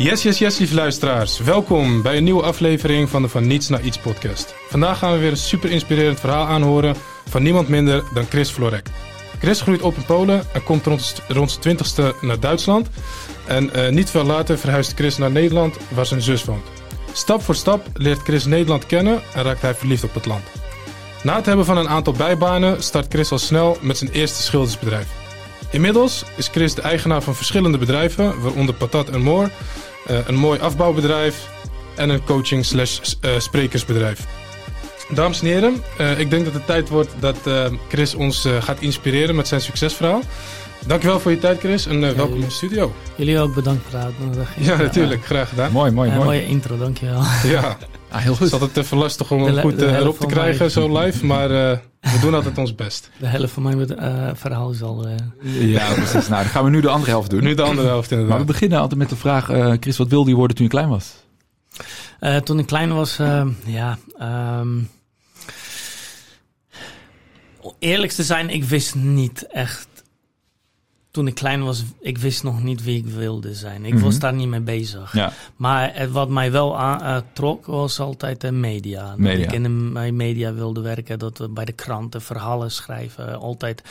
Yes, yes, yes, lieve luisteraars. Welkom bij een nieuwe aflevering van de Van Niets naar Iets podcast. Vandaag gaan we weer een super inspirerend verhaal aanhoren van niemand minder dan Chris Florek. Chris groeit op in Polen en komt rond, rond zijn twintigste naar Duitsland. En eh, niet veel later verhuist Chris naar Nederland, waar zijn zus woont. Stap voor stap leert Chris Nederland kennen en raakt hij verliefd op het land. Na het hebben van een aantal bijbanen start Chris al snel met zijn eerste schildersbedrijf. Inmiddels is Chris de eigenaar van verschillende bedrijven, waaronder Patat en eh, een mooi afbouwbedrijf en een coaching slash eh, sprekersbedrijf. Dames en heren, eh, ik denk dat het tijd wordt dat Chris ons gaat inspireren met zijn succesverhaal. Dankjewel voor je tijd, Chris, en welkom in de studio. Jullie ook bedankt voor de uitnodiging. Ja, natuurlijk. Graag gedaan. Mooi, mooi, mooi. mooie intro, dankjewel. Ja. Ah, heel goed. Het is altijd even lastig om hem goed erop te krijgen, zo live, maar we doen altijd ons best. De helft van mijn verhaal is al... Ja, precies. Nou, dan gaan we nu de andere helft doen. Nu de andere helft, inderdaad. Maar we beginnen altijd met de vraag, Chris, wat wilde je worden toen je klein was? toen ik klein was, ja... Um, eerlijk te zijn, ik wist niet echt toen ik klein was, ik wist nog niet wie ik wilde zijn. Ik was mhm. daar niet mee bezig. Ja. Maar wat mij wel aantrok, uh, was altijd de media. media. Dat ik in de media wilde werken, dat we bij de kranten verhalen schrijven. Altijd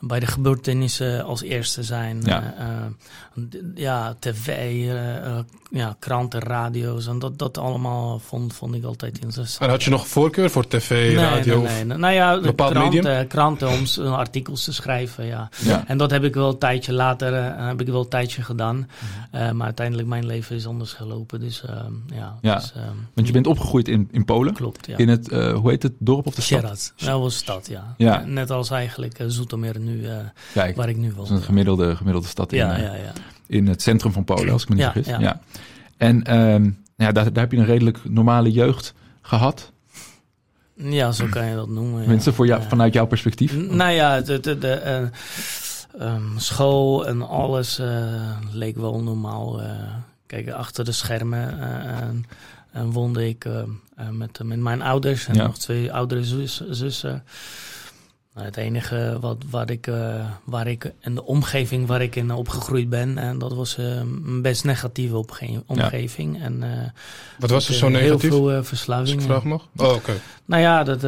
bij de gebeurtenissen als eerste zijn. Ja, uh, ja tv, uh, ja, kranten, radio's. En dat, dat allemaal vond, vond ik altijd interessant. En had je nog voorkeur voor tv, radio? Nee, nee. Nou ja, kranten, kranten om artikels te schrijven, ja. ja. En dat heb ik wel tijdje later uh, heb ik wel een tijdje gedaan. Mhm. Uh, maar uiteindelijk mijn leven is anders gelopen. Dus uh, ja. ja. Dus, Want je bent opgegroeid in, in Polen. Klopt, ja. In het, hoe heet het, dorp of de stad? Dat was stad, ja. ja. Net als eigenlijk Zoetermeer nu, Kijk, waar ik nu woon. een gemiddelde, gemiddelde stad in, ja, ja, ja. in het centrum van Polen, als ik me niet vergis. Ja, ja. En um, ja, daar, daar heb je een redelijk normale jeugd gehad. Ja, zo kan je dat noemen. Mensen voor jou, vanuit jouw perspectief? Nou ja, de, de, de, um, school en alles uh, leek wel normaal. Uh, kijk, achter de schermen uh, woonde ik met, met mijn ouders en nog twee oudere zus, zussen. Nou, het enige wat, wat ik, waar ik in de omgeving waar ik in opgegroeid ben, en dat was een best negatieve omgeving. Ja. En, wat was er zo negatief? Heel veel verslaving. Ik vraag nog. Oh, oké. Nou ja, dat,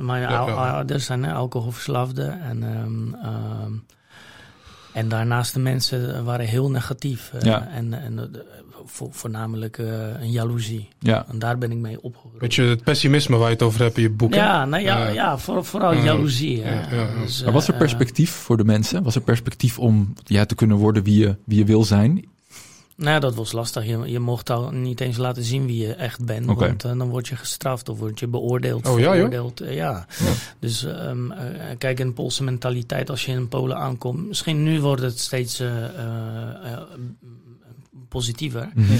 mijn ja, ouders zijn alcoholverslaafden. En um, um, en daarnaast de mensen waren heel negatief. Uh, ja. En, en uh, voornamelijk uh, een jaloezie. Ja. En daar ben ik mee opgegroeid. Weet je, het pessimisme waar je het over hebt in je boek. Ja, nou ja, ja voor, vooral jaloezie. Ja, ja, dus, was er perspectief voor de mensen? Was er perspectief om ja, te kunnen worden wie je, wie je wil zijn? Nou, dat was lastig. Je, je mocht al niet eens laten zien wie je echt bent. Want uh, dan word je gestraft of word je beoordeeld. Oh ja, joh? Uh, ja. Dus um, uh, kijk, in Poolse mentaliteit, als je in Polen aankomt. Misschien nu wordt het steeds positiever. Mhm.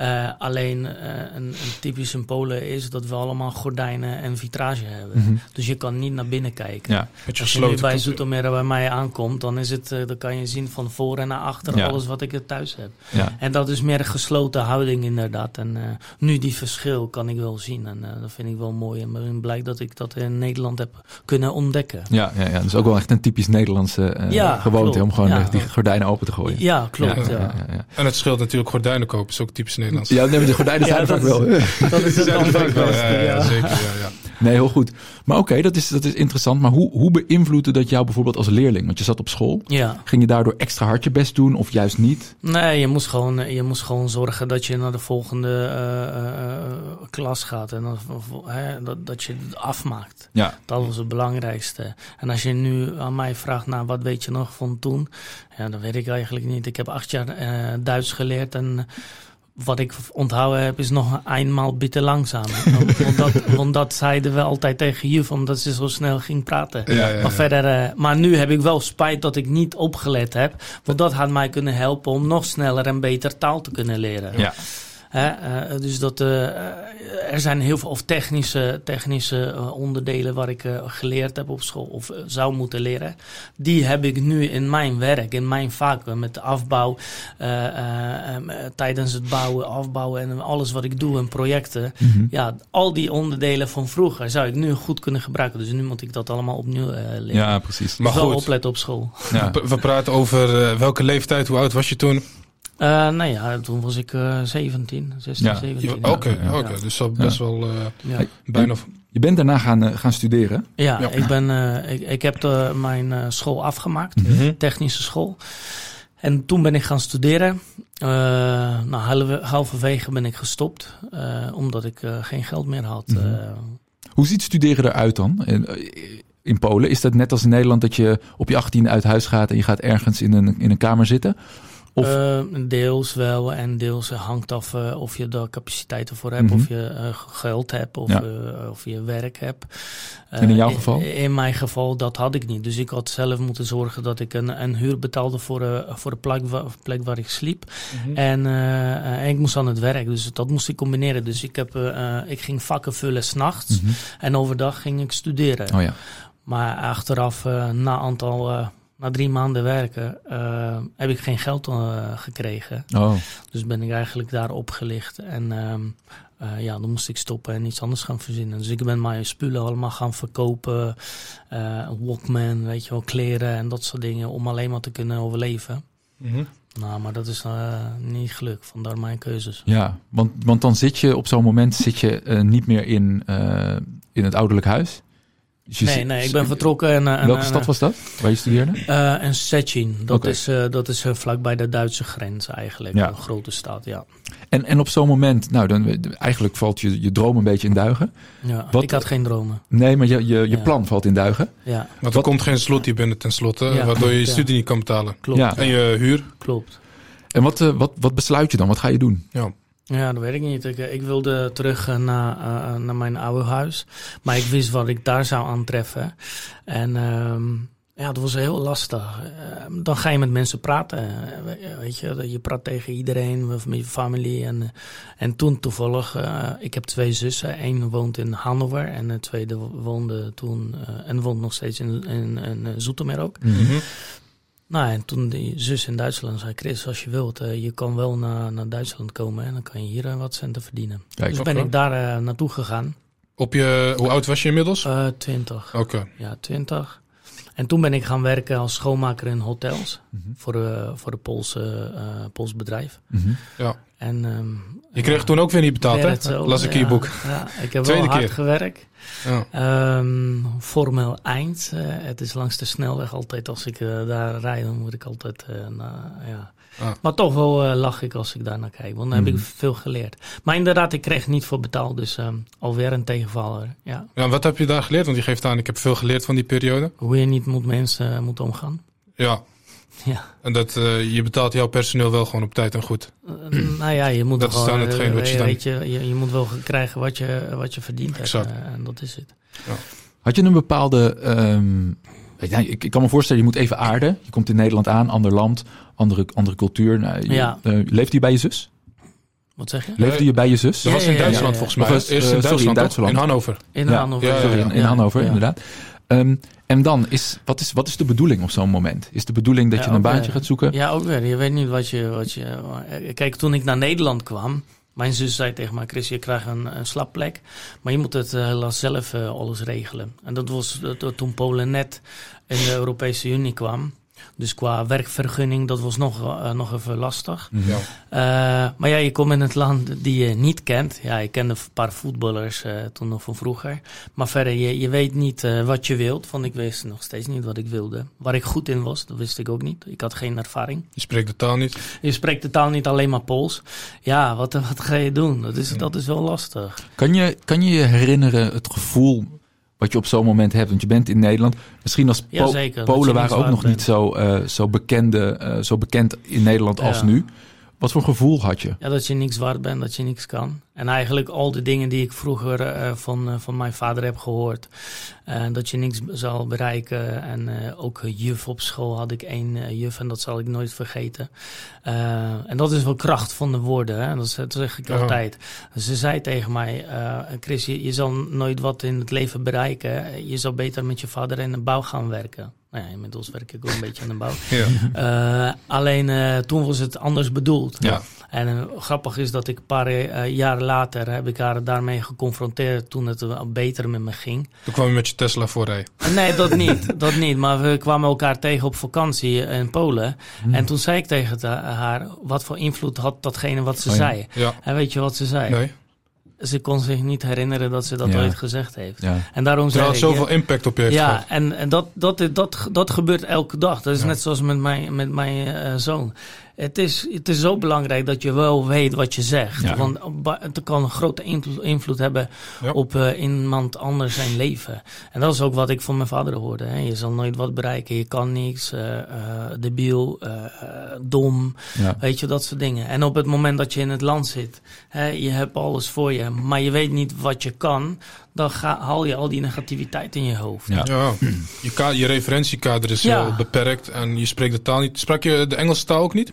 uh, alleen uh, een, een, typisch in Polen is dat we allemaal gordijnen en vitrage hebben. Mm -hmm. Dus je kan niet naar binnen kijken. Ja, Als je nu bij Zoetermeer bij mij aankomt, dan, is het, uh, dan kan je zien van voor en naar achter ja. alles wat ik er thuis heb. Ja. En dat is meer een gesloten houding inderdaad. En nu die verschil kan ik wel zien. En dat vind ik wel mooi. En ben blij dat ik dat in Nederland heb kunnen ontdekken. Ja, ja, ja. dat is ook wel echt een typisch Nederlandse gewoonte om gewoon die gordijnen open te gooien. Ja, klopt. Ja, En het scheelt natuurlijk natuurlijk gordijnen kopen. is ook typisch Nederlands. Ja, nee, de gordijnen zijn er wel. Dat is het dan wel. Ja, zeker. Ja, ja. Nee, heel goed. Maar oké, dat, is, dat is interessant. Maar hoe, hoe beïnvloedde dat jou bijvoorbeeld als leerling? Want je zat op school. Ja. Ging je daardoor extra hard je best doen of juist niet? Nee, je moest gewoon, je moest gewoon zorgen dat je naar de volgende uh, uh, klas gaat. En dat, uh, dat, dat je het afmaakt. Ja. Dat was het belangrijkste. En als je nu aan mij vraagt, nou, wat weet je nog van toen? Ja, dat weet ik eigenlijk niet. Ik heb acht jaar Duits geleerd en wat ik onthouden heb, is nog eenmaal bitte langzaam. want, dat, want dat zeiden we altijd tegen juf, omdat ze zo snel ging praten. Ja, ja, maar, verder, uh, maar nu heb ik wel spijt dat ik niet opgelet heb. Want dat had mij kunnen helpen om nog sneller en beter taal te kunnen leren. Ja. Uh, dus dat, uh, er zijn heel veel of technische, technische onderdelen waar ik geleerd heb op school of zou moeten leren. Die heb ik nu in mijn werk, in mijn vak, met de afbouw, tijdens het bouwen, afbouwen en alles wat ik doe en projecten. Mm-hmm. Ja, al die onderdelen van vroeger zou ik nu goed kunnen gebruiken. Dus nu moet ik dat allemaal opnieuw leren. Ja, precies. Maar dus goed. opletten op school. Ja. We praten over welke leeftijd, hoe oud was je toen? Uh, nou ja, toen was ik uh, 17, 16, ja. 17. Oké, okay, ja. okay. dus dat best wel uh, bijna... Je bent daarna gaan, gaan studeren? Ja, Ik, ben, ik, ik heb de, mijn school afgemaakt, mm -hmm. technische school. En toen ben ik gaan studeren. nou, halverwege ben ik gestopt, omdat ik geen geld meer had. Mm -hmm. Hoe ziet studeren eruit dan? in Polen? Is dat net als in Nederland dat je op je 18 uit huis gaat en je gaat ergens in een, in een kamer zitten? Of? Uh, deels wel en deels hangt af uh, of je daar capaciteit ervoor hebt, mm -hmm. of je uh, geld hebt of, ja. of je werk hebt. en in jouw geval? In, in, mijn geval, dat had ik niet. Dus ik had zelf moeten zorgen dat ik een, een huur betaalde voor, voor de plek, plek waar ik sliep. Mm -hmm. en, en, ik moest aan het werk, dus dat moest ik combineren. Dus ik, heb, ik ging vakken vullen s'nachts mm -hmm. en overdag ging ik studeren. Oh ja. Maar achteraf, na aantal, uh, na drie maanden werken, uh, heb ik geen geld gekregen. Oh. Dus ben ik eigenlijk daar opgelicht. En ehm, ja, dan moest ik stoppen en iets anders gaan verzinnen. Dus ik ben mijn spullen allemaal gaan verkopen. Walkman, weet je wel, kleren en dat soort dingen. Om alleen maar te kunnen overleven. Mm -hmm. Nou, maar dat is niet gelukt. Vandaar mijn keuzes. Ja, want, want dan zit je op zo'n moment zit je niet meer in, in het ouderlijk huis. Dus nee, nee, ik ben vertrokken. En, en Welke stad was dat, waar je studeerde? Uh, en Szczecin. Dat okay. is, uh, dat is uh, vlakbij de Duitse grens eigenlijk. Ja. Een grote stad, ja. En, en op zo'n moment, nou, dan, eigenlijk valt je, je droom een beetje in duigen. Ja, Wat, ik had geen dromen. Nee, maar je, je, je ja. plan valt in duigen. Ja. Want er komt geen slot hier binnen tenslotte, ja, waardoor je je studie niet kan betalen. Klopt. Ja. En je huur. Klopt. En wat, wat, wat besluit je dan? Wat ga je doen? Ja. Ja, dat weet ik niet. Ik, ik wilde terug uh, naar, uh, naar mijn oude huis. Maar ik wist wat ik daar zou aantreffen. En um, ja, dat was heel lastig. Uh, dan ga je met mensen praten. weet je, je praat tegen iedereen, met je familie. En, en toen toevallig, ik heb twee zussen. Eén woont in Hannover en de tweede woonde toen... en woont nog steeds in, in, Zoetermeer ook. -hmm. Nou, en toen die zus in Duitsland zei, Chris, als je wilt, uh, je kan wel naar, naar Duitsland komen en dan kan je hier uh, wat centen verdienen. Kijk, dus ben ik daar uh, naartoe gegaan. Op je, hoe oud was je inmiddels? twintig. Oké. Okay. Ja, twintig. En toen ben ik gaan werken als schoonmaker in hotels mm -hmm. voor, voor de Poolse, Pools bedrijf. Mm -hmm. Ja. En, um, je kreeg toen ook weer niet betaald, hè? Zo, Las ik in je boek. Ja, ik heb Tweede wel hard keer. gewerkt. Ja. Um, formeel eind. Uh, het is langs de snelweg altijd. Als ik uh, daar rijd, dan moet ik altijd... Uh, na, ja. Ah. Maar toch wel lach ik als ik daar naar kijk. Want dan mm. heb ik mhm. veel geleerd. Maar inderdaad, ik kreeg niet voor betaald. Dus um, alweer een tegenvaller. Ja. ja, wat heb je daar geleerd? Want je geeft aan, ik heb veel geleerd van die periode. Hoe je niet met mensen moet omgaan. Ja, ja. En dat uh, je betaalt jouw personeel wel gewoon op tijd en goed. Uh, nou ja, je moet dat gewoon, is dan hetgeen wat je, dan... weet je, je, je, moet wel krijgen wat je, wat je verdient exact. hebt. Uh, en dat is het. Ja. Had je een bepaalde... Um, ja, ik, ik, kan me voorstellen, je moet even aarden. Je komt in Nederland aan, ander land, andere, andere cultuur. Nou, je, ja. leeft hij bij je zus? Wat zeg je? Leefde je bij je zus? Dat was in Duitsland volgens mij. Was, Eerst in, Duitsland, sorry, in Duitsland. In Hannover. In Hannover. Sorry, in, in Hannover, inderdaad. Um, en dan, is, wat, is, wat is de bedoeling op zo'n moment? Is de bedoeling dat ja, je een baantje weer. gaat zoeken? Ja, ook weer. Je weet niet wat je, wat je... Kijk, toen ik naar Nederland kwam... Mijn zus zei tegen mij, Chris, je krijgt een, een slapplek. Maar je moet het helaas zelf uh, alles regelen. En dat was uh, toen Polen net in de Europese Unie kwam. Dus qua werkvergunning, dat was nog, uh, nog even lastig. Ja. Uh, maar ja, je komt in het land die je niet kent. Ja, ik kende een paar voetballers uh, toen nog van vroeger. Maar verder, je, je weet niet wat je wilt. Want ik wist nog steeds niet wat ik wilde. Waar ik goed in was, dat wist ik ook niet. Ik had geen ervaring. Je spreekt de taal niet? Je spreekt de taal niet, alleen maar Pools. Ja, wat, wat ga je doen? Dat is, ja. dat is wel lastig. Kan je, kan je je herinneren het gevoel wat je op zo'n moment hebt. Want je bent in Nederland. Misschien als po ja, Polen waren ook nog bent. niet zo, uh, zo, bekende, uh, zo bekend in Nederland als ja. nu. Wat voor gevoel had je? Ja, dat je niks waard bent, dat je niks kan. En eigenlijk al de dingen die ik vroeger uh, van, uh, van mijn vader heb gehoord. Uh, dat je niks zal bereiken. En ook juf op school had ik één juf en dat zal ik nooit vergeten. en dat is wel kracht van de woorden, hè? Dat, dat zeg ik Ja. altijd. Ze zei tegen mij, Chris, je, je zal nooit wat in het leven bereiken. Je zal beter met je vader in de bouw gaan werken. Nou ja, inmiddels werk ik ook een beetje aan de bouw. Ja. alleen toen was het anders bedoeld. Ja. En grappig is dat ik een paar jaren later heb ik haar daarmee geconfronteerd toen het beter met me ging. Toen kwam je met je Tesla voorrij. Nee, dat niet. dat niet. Maar we kwamen elkaar tegen op vakantie in Polen. Hmm. En toen zei ik tegen haar wat voor invloed had datgene wat ze oh zei. Ja. En weet je wat ze zei? Nee ze kon zich niet herinneren dat ze dat ooit gezegd heeft. Ja. En daarom zei had zoveel impact op je heeft Ja, en, en dat, dat, dat, dat, gebeurt elke dag. Dat is net zoals met mijn, met mijn uh, zoon het is, het is zo belangrijk dat je wel weet wat je zegt. Want het kan een grote invloed hebben op uh, iemand anders zijn leven. En dat is ook wat ik van mijn vader hoorde. Hè. Je zal nooit wat bereiken, je kan niks, uh, uh, debiel, dom, weet je, dat soort dingen. En op het moment dat je in het land zit, hè, je hebt alles voor je, maar je weet niet wat je kan, dan ga, haal je al die negativiteit in je hoofd. Ja, ja je, je referentiekader is ja. beperkt en je spreekt de taal niet. Sprak je de Engelse taal ook niet?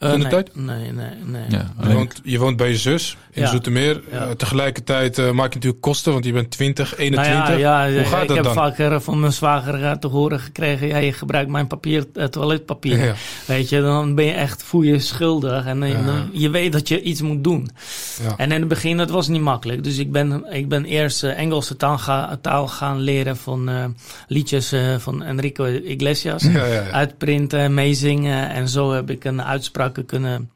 Uh, nee, tijd? Nee, nee, nee. Ja, je, woont, je woont bij je zus in ja. Zoetermeer. Uh, tegelijkertijd uh, maak je natuurlijk kosten, want je bent 20, 21. Nou ja, ja, Hoe gaat ik dat heb dan? vaker van mijn zwager te horen gekregen... Ja, je gebruikt mijn papier, toiletpapier. Weet je, dan ben je echt, voel je schuldig. En dan, je weet dat je iets moet doen. En in het begin, het was niet makkelijk. Dus ik ben, ik ben eerst Engelse taal, ga, taal gaan leren van liedjes van Enrico Iglesias. Uitprinten, meezingen. En zo heb ik een uitspraak kunnen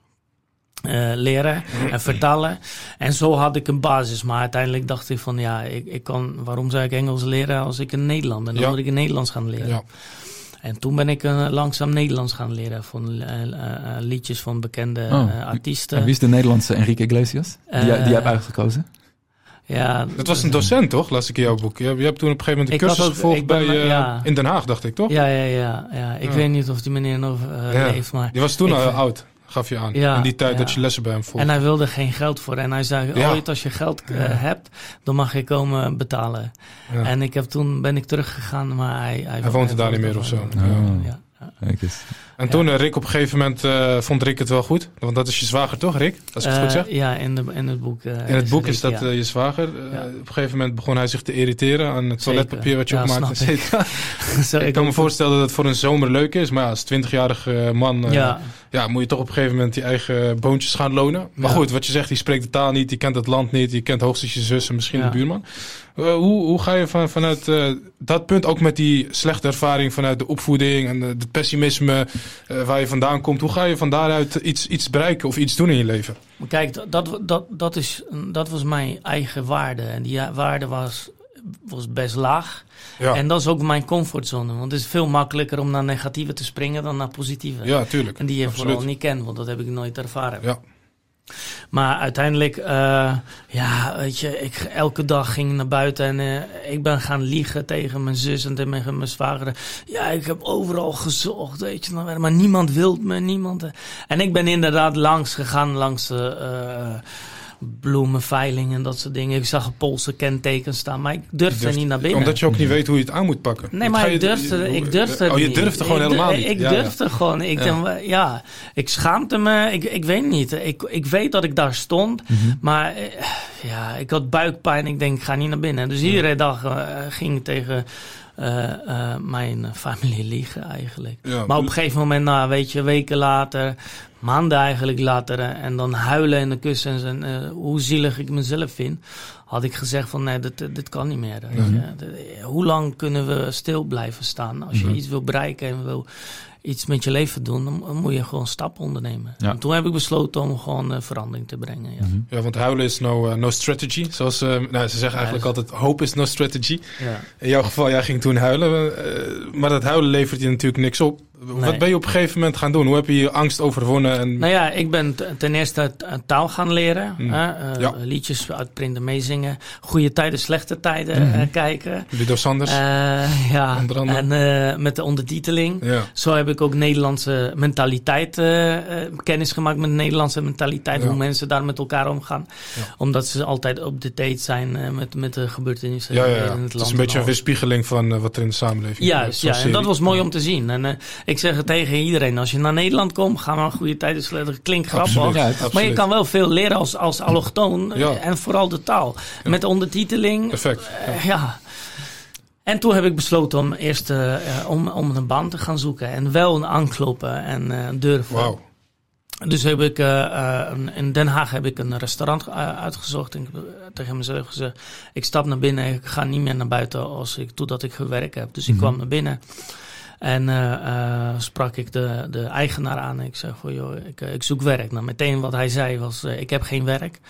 uh, leren en vertalen. En zo had ik een basis. Maar uiteindelijk dacht ik van ja, ik, ik kan, waarom zou ik Engels leren als ik in Nederland ben? Dan moet ik in Nederlands gaan leren. Ja. En toen ben ik uh, langzaam Nederlands gaan leren van uh, liedjes van bekende oh. artiesten. En wie is de Nederlandse Enrique Iglesias? Die, die jij hebt uitgekozen? Ja, dat was een docent, toch? Las ik in jouw boek. Je, je hebt toen op een gegeven moment een cursus gevolgd bij, uh, in Den Haag, dacht ik, toch? Ja, ja, ja. ja. Ik weet niet of die meneer nog uh, leeft, maar... Die was toen al oud, gaf je aan. in die tijd dat je lessen bij hem volgde. En hij wilde geen geld voor. En hij zei, ooit als je geld uh, hebt, dan mag je komen betalen. En ik heb toen ben ik teruggegaan, maar hij... Hij, hij woont er daar niet meer of zo. Ja. En toen, uh, Rick, op een gegeven moment uh, vond Rick het wel goed. Want dat is je zwager, toch, Rick? Als ik het goed zeg? Ja, in, de, in het boek. in het boek is, dat je zwager. Op een gegeven moment begon hij zich te irriteren aan het toiletpapier wat je opmaakt. Ik. ik kan me voorstellen dat het voor een zomer leuk is. Maar ja, als 20-jarige man ja. moet je toch op een gegeven moment die eigen boontjes gaan lonen. Maar goed, wat je zegt, die spreekt de taal niet, die kent het land niet, die kent hoogstens je zus en misschien de buurman. Uh, hoe, hoe ga je van, vanuit uh, dat punt, ook met die slechte ervaring vanuit de opvoeding en het pessimisme uh, waar je vandaan komt, hoe ga je van daaruit iets, iets bereiken of iets doen in je leven? Kijk, dat, dat, dat, is, dat was mijn eigen waarde. En die waarde was, was best laag. Ja. En dat is ook mijn comfortzone. Want het is veel makkelijker om naar negatieve te springen dan naar positieve. Ja, tuurlijk. En die je vooral niet kent, want dat heb ik nooit ervaren. Ja. Maar uiteindelijk, uh, ja, weet je, ik elke dag ging naar buiten en uh, ik ben gaan liegen tegen mijn zus en tegen mijn zwager. Ja, ik heb overal gezocht, weet je, maar niemand wil me, niemand. Eh. En ik ben inderdaad langs gegaan, langs de... Uh, bloemenveiling en dat soort dingen. Ik zag Poolse kenteken staan, maar ik durfde niet naar binnen. Omdat je ook niet weet hoe je het aan moet pakken. Nee, maar ik durfde, ik durfde Oh, je durfde gewoon helemaal niet? Ik durfde gewoon. Ik, ja. ja, ik schaamte me. Ik, ik weet niet. Ik, ik weet dat ik daar stond, mhm. maar eh, ja, ik had buikpijn. Ik denk, ik ga niet naar binnen. Dus iedere dag uh, ging ik tegen... Uh, uh, mijn familie liegen eigenlijk. Ja, maar op een gegeven moment, nou, weet je, weken later, maanden eigenlijk later eh, en dan huilen in de kussens en hoe zielig ik mezelf vind, had ik gezegd van nee, dit, dit kan niet meer. Mm hoe lang kunnen we stil blijven staan? Als je mm iets wil bereiken en wil iets met je leven doen, dan moet je gewoon stappen ondernemen. En toen heb ik besloten om gewoon uh, verandering te brengen. Ja. Mhm. ja, want huilen is no, uh, no strategy. Zoals uh, nou, ze zeggen eigenlijk altijd, hope is no strategy. Ja. In jouw geval, jij ging toen huilen. maar dat huilen levert je natuurlijk niks op. Wat ben je op een gegeven moment gaan doen? Hoe heb je je angst overwonnen? En... Nou ja, ik ben ten eerste taal gaan leren. Mm. Hè? Uh, Liedjes uitprinten, meezingen. Goede tijden, slechte tijden mm -hmm. kijken. Ludo Sanders. Uh, ja, en met de ondertiteling. Ja. Zo heb ik ook Nederlandse mentaliteit kennis gemaakt met de Nederlandse mentaliteit. Ja. Hoe mensen daar met elkaar omgaan. Ja. Omdat ze altijd op de date zijn met, met de gebeurtenissen ja, in het land. Het is een beetje een weerspiegeling van wat er in de samenleving is. Juist, ja. En dat was mooi om te zien. En ik zeg het tegen iedereen. Als je naar Nederland komt, ga maar een goede tijd. Dat klinkt grappig. maar je kan wel veel leren als, als allochtoon. En vooral de taal. Met ondertiteling. Perfect. ja. En toen heb ik besloten om eerst om, om een baan te gaan zoeken. En wel een aankloppen en durven. Wow. Dus heb ik, in Den Haag heb ik een restaurant uitgezocht. En ik heb tegen mezelf gezegd, ik stap naar binnen. Ik ga niet meer naar buiten als ik, totdat ik gewerkt heb. Dus ik mhm. kwam naar binnen. En uh, sprak ik de, de eigenaar aan. Ik voor joh, ik, ik zoek werk. Nou, meteen wat hij zei was, ik heb geen werk.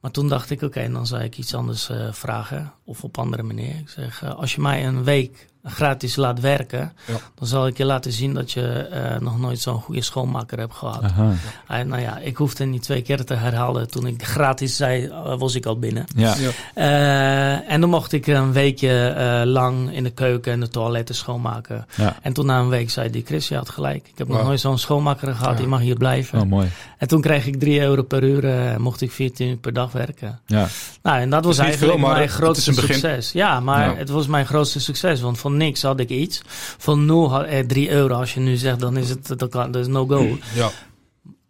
Maar toen dacht ik, oké, dan zou ik iets anders vragen. Of op andere manier. Ik zeg, als je mij een week gratis laat werken, dan zal ik je laten zien dat je uh, nog nooit zo'n goede schoonmaker hebt gehad. Uh, nou ja, ik hoefde niet twee keer te herhalen. Toen ik gratis zei, uh, was ik al binnen. Ja. Uh, en dan mocht ik een weekje lang in de keuken en de toiletten schoonmaken. Ja. En toen na een week zei die Chris, je had gelijk. Ik heb nog nooit zo'n schoonmaker gehad, die mag hier blijven. Oh, mooi. En toen kreeg ik 3 euro per uur en mocht ik 14 uur per dag werken. Ja. Nou, en dat was eigenlijk veel, mijn grootste succes. Ja, maar het was mijn grootste succes, want van niks had ik iets. Van 0 had eh, 3 euro. Als je nu zegt, dan is het dat kan, dat is no go. Ja.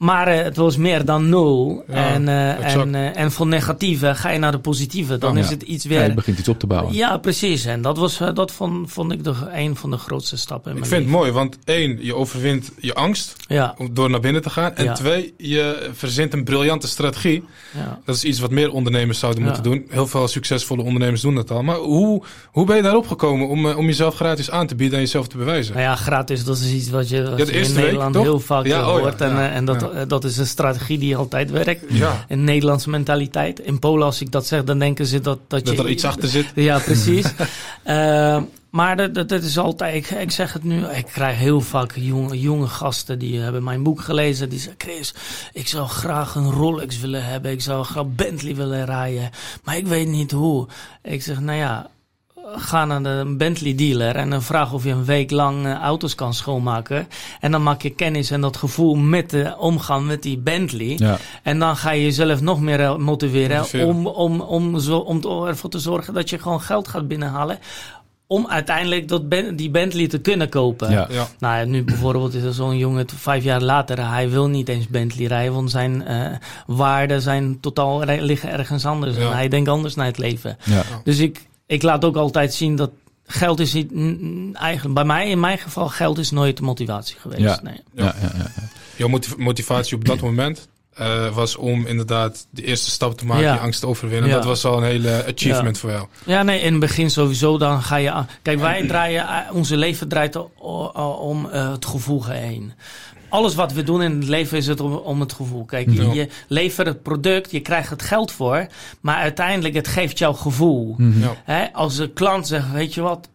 Maar uh, het was meer dan nul. en, uh, en, uh, en van negatieve ga je naar de positieve. Dan is het iets weer. Ja, je begint iets op te bouwen. Ja, precies. En dat, was, dat vond, vond ik de, een van de grootste stappen. In ik vind het mooi, want één, je overwint je angst ja. om door naar binnen te gaan. En twee, je verzint een briljante strategie. Dat is iets wat meer ondernemers zouden moeten doen. Heel veel succesvolle ondernemers doen dat al. Maar hoe, hoe ben je daarop gekomen om, om jezelf gratis aan te bieden en jezelf te bewijzen? Nou ja, gratis, dat is iets wat je, wat je in Nederland heel vaak oh hoort. en, en dat eh, dat is een strategie die altijd werkt. Ja. Een Nederlandse mentaliteit. In Polen, als ik dat zeg, dan denken ze dat... Dat, dat je, er iets achter zit. Ja, precies. uh, maar dat, dat, dat, is altijd, ik, ik, zeg het nu, ik krijg heel vaak jonge, jonge gasten die hebben mijn boek gelezen. Die zeggen, Chris, ik zou graag een Rolex willen hebben. Ik zou graag Bentley willen rijden. Maar ik weet niet hoe. Ik zeg, nou ja, ga naar de Bentley dealer en dan vraag of je een week lang eh, auto's kan schoonmaken. En dan maak je kennis en dat gevoel met de omgang met die Bentley. Ja. En dan ga je jezelf nog meer eh, motiveren, om, om, om, zo, om ervoor te zorgen dat je gewoon geld gaat binnenhalen om uiteindelijk dat die Bentley te kunnen kopen. Ja. ja. Nou, nu bijvoorbeeld is er zo'n jongen vijf jaar later, hij wil niet eens Bentley rijden, want zijn uh, waarden zijn totaal liggen ergens anders. En hij denkt anders naar het leven. Ja. Dus ik, ik laat ook altijd zien dat geld is niet eigenlijk bij mij in mijn geval geld is nooit de motivatie geweest. Ja. Nee. Ja. Ja, ja, ja, Jouw motivatie op dat moment uh, was om inderdaad de eerste stap te maken, ja. die angst te overwinnen. Dat was al een hele achievement voor jou. Ja, nee, in het begin sowieso. Dan ga je. Kijk, wij draaien, eh, onze leven draait om uh, het gevoel heen alles wat we doen in het leven is het om, om het gevoel. Kijk, je, je, levert het product, je krijgt het geld voor, maar uiteindelijk het geeft jouw gevoel. Mhm. als de klant zegt, weet je wat,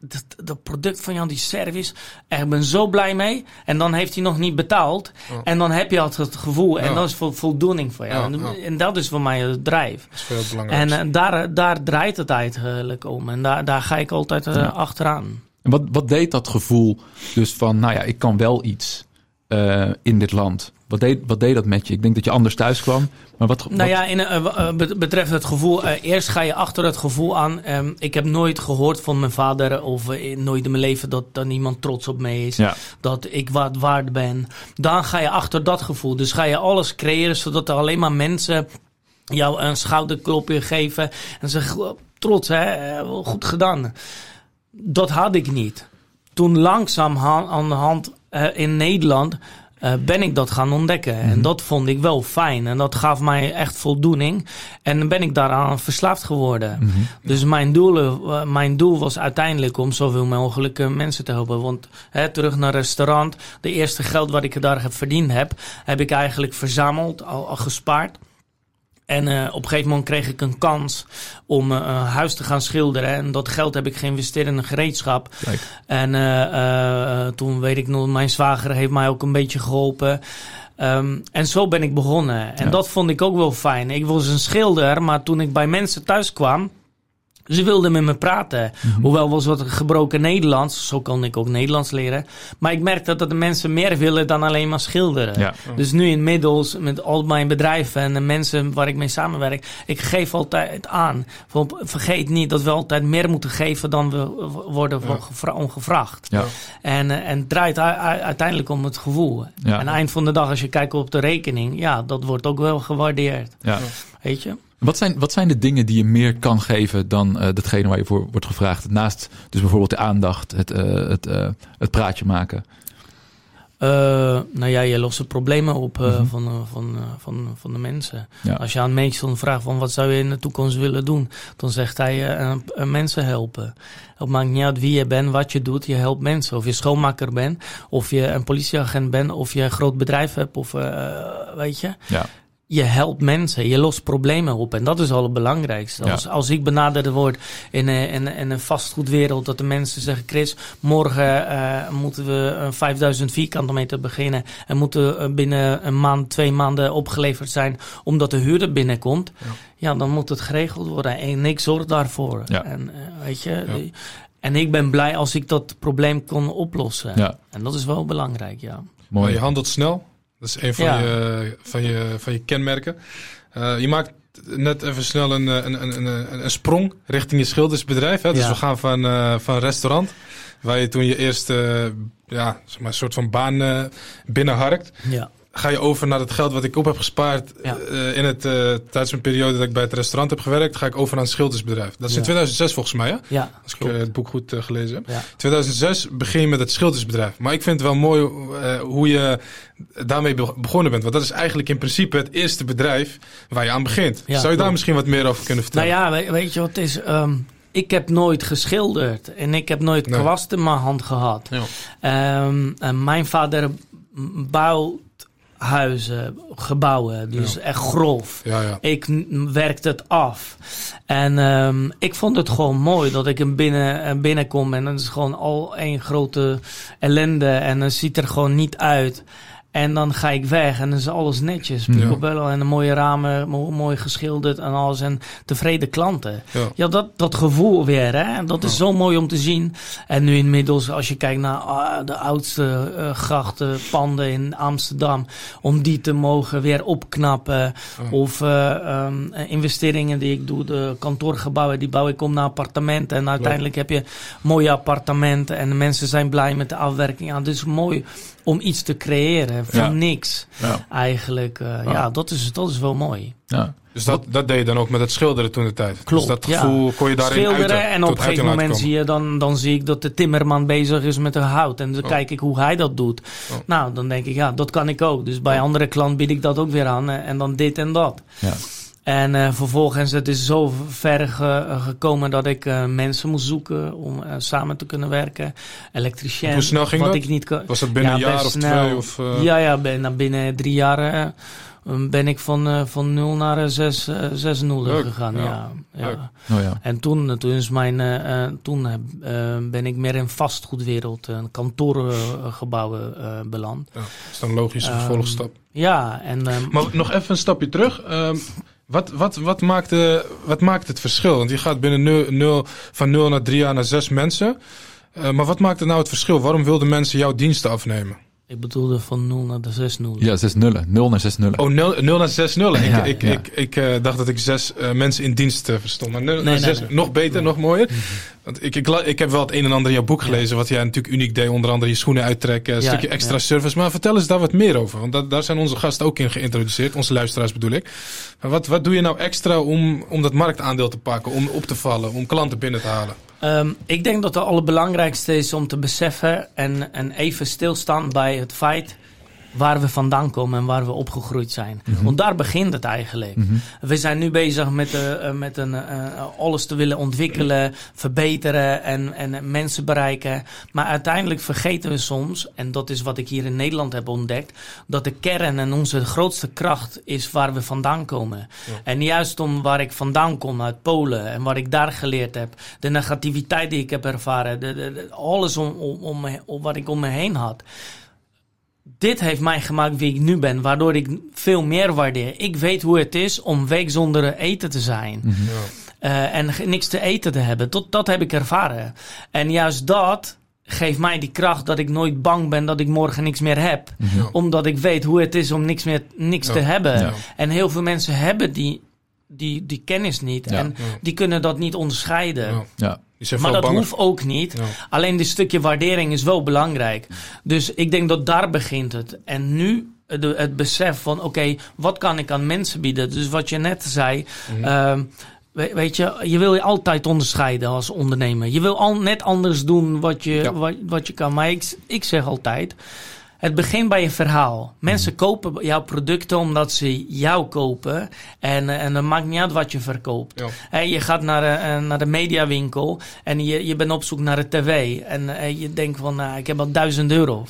dat, product van jou, die service, ik ben zo blij mee. En dan heeft hij nog niet betaald. En dan heb je altijd het gevoel. En dat is vo voldoening voor jou. En, dat is voor mij het drijf. Dat is veel belangrijk. En uh, daar, daar draait het eigenlijk om. En daar, daar ga ik altijd uh, achteraan. En wat, wat deed dat gevoel dus van, nou ja, ik kan wel iets. Uh, in dit land? Wat deed, wat deed dat met je? Ik denk dat je anders thuis kwam. Maar wat, Nou ja, in, uh, betreft het gevoel. Uh, eerst ga je achter het gevoel aan. Um, ik heb nooit gehoord van mijn vader. Of nooit in mijn leven dat, dat niemand trots op me is. Ja. Dat ik wat waard ben. Dan ga je achter dat gevoel. Dus ga je alles creëren zodat er alleen maar mensen jou een schouderklopje geven. En zeggen: trots, hè? goed gedaan. Dat had ik niet. Toen langzaam aan de hand in Nederland uh, ben ik dat gaan ontdekken. En mhm. dat vond ik wel fijn. En dat gaf mij echt voldoening. En dan ben ik daaraan verslaafd geworden. Mhm. Dus mijn doel, uh, mijn doel was uiteindelijk om zoveel mogelijk mensen te helpen. Want hè, terug naar restaurant. De eerste geld wat ik daar heb verdiend heb, heb ik eigenlijk verzameld, al, al gespaard. En uh, op een gegeven moment kreeg ik een kans om uh, een huis te gaan schilderen. En dat geld heb ik geïnvesteerd in een gereedschap. Kijk. En uh, toen weet ik nog, mijn zwager heeft mij ook een beetje geholpen. Um, en zo ben ik begonnen. En dat vond ik ook wel fijn. Ik was een schilder, maar toen ik bij mensen thuis kwam ze wilden met me praten. Mhm. Hoewel was wat gebroken Nederlands. Zo kon ik ook Nederlands leren. Maar ik merkte dat de mensen meer willen dan alleen maar schilderen. Dus nu inmiddels met al mijn bedrijven en de mensen waar ik mee samenwerk. Ik geef altijd aan. Vergeet niet dat we altijd meer moeten geven dan we worden ja. ongevraagd. Ja. En, eh, en het draait uiteindelijk om het gevoel. En eind van de dag als je kijkt op de rekening. Ja, dat wordt ook wel gewaardeerd. Ja. Weet je? Wat zijn, wat zijn de dingen die je meer kan geven dan uh, datgene waar je voor wordt gevraagd? Naast dus bijvoorbeeld de aandacht, het, uh, het, uh, het praatje maken. Nou ja, je lost de problemen op mm-hmm. van, van, van, van de mensen. Ja. Als je aan mensen vraagt van wat zou je in de toekomst willen doen, dan zegt hij mensen helpen. Het maakt niet uit wie je bent, wat je doet, je helpt mensen. Of je schoonmaker bent, of je een politieagent bent, of je een groot bedrijf hebt, of weet je. Ja je helpt mensen, je lost problemen op. En dat is al het belangrijkste. Als, als ik benaderd word in, in, in een vastgoedwereld, dat de mensen zeggen: Chris, morgen uh, moeten we 5000 vierkante meter beginnen. En moeten binnen een maand, twee maanden opgeleverd zijn, omdat de huurder binnenkomt. Ja, ja dan moet het geregeld worden. En ik zorg daarvoor. Ja. En, uh, weet je. En ik ben blij als ik dat probleem kon oplossen. Ja. En dat is wel belangrijk, ja. Mooi. Je handelt snel. Dat is een van, je, van, je, van je kenmerken. Uh, je maakt net even snel een, een, een, een, een sprong richting je schildersbedrijf. Hè? Dus ja. we gaan van, uh, van restaurant, waar je toen je eerste ja, zeg maar, soort van baan uh, binnenharkt. Ja ga je over naar het geld wat ik op heb gespaard uh, in het uh, tijdens mijn periode dat ik bij het restaurant heb gewerkt, ga ik over naar een schildersbedrijf. Dat is in 2006 volgens mij, hè? Ja. Als ik uh, het boek goed gelezen heb. 2006 begin je met het schildersbedrijf. Maar ik vind het wel mooi hoe je daarmee begonnen bent, want dat is eigenlijk in principe het eerste bedrijf waar je aan begint. Zou je daar misschien wat meer over kunnen vertellen? Nou ja, weet, je wat het is? Um, ik heb nooit geschilderd en ik heb nooit nee. kwast in mijn hand gehad. Ja. Um, en mijn vader bouwt huizen, gebouwen. Dus echt grof. Ja, ja. Ik werkte het af. En um, ik vond het gewoon mooi dat ik hem binnen, binnenkom. En dan is gewoon al één grote ellende. En dan ziet er gewoon niet uit. En dan ga ik weg en dan is alles netjes. Ja. en een mooie ramen, mooi geschilderd en alles. En tevreden klanten. Ja, ja dat, dat gevoel weer, hè. Dat is zo mooi om te zien. En nu inmiddels, als je kijkt naar uh, de oudste uh, grachtenpanden in Amsterdam. Om die te mogen weer opknappen. Of uh, um, investeringen die ik doe. De kantoorgebouwen, die bouw ik om naar appartementen. En uiteindelijk heb je mooie appartementen. En de mensen zijn blij met de afwerking. Ja, dus mooi om iets te creëren van niks. Ja. Eigenlijk, uh, ja. ja, dat, is, dat is wel mooi. Ja. Dus dat, dat deed je dan ook met het schilderen toen de tijd. Klopt. Dus dat gevoel kon je daarin Schilderen uiten, en op een gegeven moment zie je dan, dan zie ik dat de timmerman bezig is met de hout. En dan oh. kijk ik hoe hij dat doet. Oh. Nou, dan denk ik, ja, dat kan ik ook. Dus bij oh. andere klanten bied ik dat ook weer aan. En dan dit en dat. Ja. En uh, vervolgens het is zo ver ge, gekomen dat ik uh, mensen moest zoeken om uh, samen te kunnen werken. Elektricien. Hoe snel ging wat dat? Ik niet Was dat binnen ja, een jaar of snel. twee? Of, Ja, ja binnen, binnen drie jaar ben ik van, van 0 naar 6, 6 0 gegaan. Ja. Ja, ja. Oh, ja. En toen, toen, is mijn, toen ben ik meer in vastgoedwereld, een kantoorgebouwen beland. Ja, dat is dan een logische um, vervolgstap. Ja, en... maar nog even een stapje terug. Um, wat, wat, wat, maakt de, wat maakt het verschil? Want je gaat binnen 0, 0, van 0 naar 3 jaar naar 6 mensen. Uh, maar wat maakt er nou het verschil? Waarom wilden mensen jouw diensten afnemen? Ik bedoelde van 0 naar de 6 0. Ja, 6 0. 0 naar 6 0. Oh, 0, 0 naar 6 0. Ja, ik, ik, ja. ik, ik uh, dacht dat ik 6 uh, mensen in dienst uh, verstond. Maar 0 nee, naar 6, nee, nee. nog beter, nog mooier. -hmm. Want ik, ik, ik heb wel het een en ander in jouw boek gelezen, ja. wat jij natuurlijk uniek deed. Onder andere je schoenen uittrekken, een ja, stukje extra service. Maar vertel eens daar wat meer over. Want dat, daar zijn onze gasten ook in geïntroduceerd, onze luisteraars bedoel ik. Maar wat, wat doe je nou extra om, om dat marktaandeel te pakken, om op te vallen, om klanten binnen te halen? Um, ik denk dat het allerbelangrijkste is om te beseffen en, en even stilstaan bij het feit waar we vandaan komen en waar we opgegroeid zijn. Mm -hmm. Want daar begint het eigenlijk. Mm -hmm. We zijn nu bezig met, uh, met een, uh, alles te willen ontwikkelen, verbeteren en, en mensen bereiken. Maar uiteindelijk vergeten we soms, en dat is wat ik hier in Nederland heb ontdekt, dat de kern en onze grootste kracht is waar we vandaan komen. Ja. En juist om waar ik vandaan kom, uit Polen, en wat ik daar geleerd heb, de negativiteit die ik heb ervaren, de, de, de, alles om, om, om, om, wat ik om me heen had dit heeft mij gemaakt wie ik nu ben, waardoor ik veel meer waardeer. Ik weet hoe het is om week zonder eten te zijn. Mm -hmm. uh, en niks te eten te hebben. Tot, dat heb ik ervaren. En juist dat geeft mij die kracht dat ik nooit bang ben dat ik morgen niks meer heb. Mm -hmm. Omdat ik weet hoe het is om niks meer niks ja. te hebben. Ja. En heel veel mensen hebben die, die, die kennis niet. Ja. En die kunnen dat niet onderscheiden. Ja. Maar dat banger. hoeft ook niet. Ja. Alleen dit stukje waardering is wel belangrijk. Dus ik denk dat daar begint het. En nu het besef van oké, wat kan ik aan mensen bieden? Dus wat je net zei. Mhm. Ehm, weet je, je wil je altijd onderscheiden als ondernemer. Je wil al net anders doen wat je, wat, wat je kan. Maar ik, ik zeg altijd. Het begint bij je verhaal. Mensen mhm. kopen jouw producten omdat ze jou kopen. En, en dan maakt niet uit wat je verkoopt. Ja. je gaat naar, de, eh, naar de mediawinkel en je, je bent op zoek naar een tv. En eh, je denkt van, nou, ik heb al duizend euro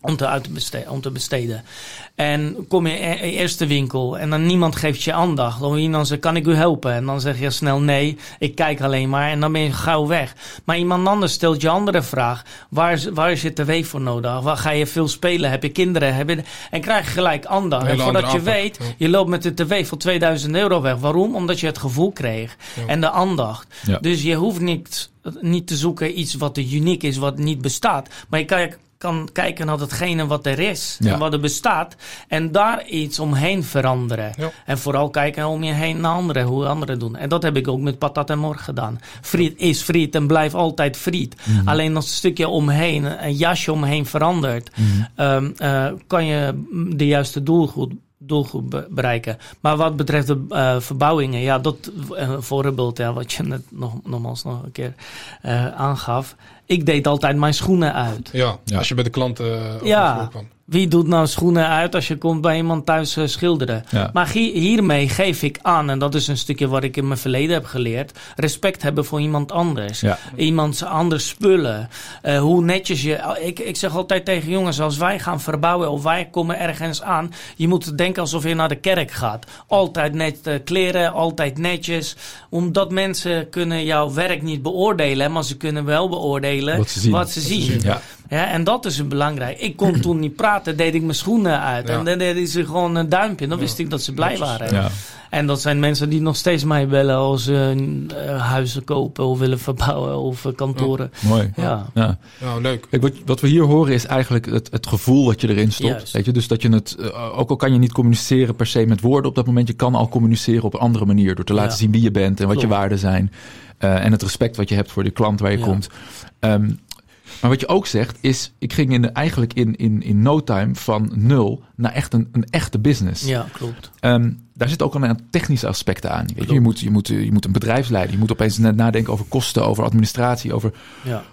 om te, uit te besteden, om te besteden. En kom je in de eerste winkel en dan niemand geeft je aandacht. Dan iemand zegt, kan ik u helpen? En dan zeg je snel nee, ik kijk alleen maar. En dan ben je gauw weg. Maar iemand anders stelt je andere vraag. Waar, waar is je tv voor nodig? Waar ga je veel spelen? Heb je kinderen? Heb je... En krijg je gelijk aandacht. En voordat je weet, je loopt met de tv voor 2000 euro weg. Waarom? Omdat je het gevoel kreeg. En de aandacht. Dus je hoeft niet, niet te zoeken iets wat uniek is, wat niet bestaat. Maar je kan kan kijken naar datgene wat er is en wat er bestaat. En daar iets omheen veranderen. En vooral kijken om je heen naar anderen, hoe anderen doen. En dat heb ik ook met Patat en Mor gedaan. Friet is friet en blijft altijd friet. Mhm. Alleen als een stukje omheen, een jasje omheen verandert, mhm. ehm, eh, kan je de juiste doelgroep doelgroep bereiken. Maar wat betreft de uh, verbouwingen, ja, dat uh, voorbeeld, ja, wat je net nog, nogmaals nog een keer uh, aangaf ik deed altijd mijn schoenen uit. Ja, als je bij de klanten uh, ja. kwam. Wie doet nou schoenen uit als je komt bij iemand thuis uh, schilderen? Maar hiermee geef ik aan, en dat is een stukje wat ik in mijn verleden heb geleerd, respect hebben voor iemand anders. Ja. Iemands anders spullen. Uh, hoe netjes je. Ik, ik zeg altijd tegen jongens, als wij gaan verbouwen of wij komen ergens aan, je moet denken alsof je naar de kerk gaat. Altijd net uh, kleren, altijd netjes. Omdat mensen kunnen jouw werk niet beoordelen, maar ze kunnen wel beoordelen wat ze zien. Wat ze zien. Ja. Ja, en dat is een belangrijk. Ik kon toen niet praten, deed ik mijn schoenen uit. En dan deed ze gewoon een duimpje. Dan wist ik dat ze blij waren. Ja. En dat zijn mensen die nog steeds mij bellen als ze uh, huizen kopen of willen verbouwen of uh, kantoren. mooi. Ja. Ja. Nou, leuk. Kijk, wat, wat, we hier horen is eigenlijk het, het gevoel wat je erin stopt. Weet je? Dus dat je het, uh, ook al kan je niet communiceren per se met woorden op dat moment, je kan al communiceren op een andere manier. Door te laten zien wie je bent en wat je waarden zijn. En het respect wat je hebt voor de klant waar je komt. Um, maar wat je ook zegt is, ik ging in de, eigenlijk in, in, in no time van nul naar echt een, een echte business. Ja, klopt. Um, daar zit ook al een technische aspecten aan. Weet je, je, moet, je, moet, je moet een bedrijf leiden. Je moet opeens nadenken over kosten, over administratie, over... Ja.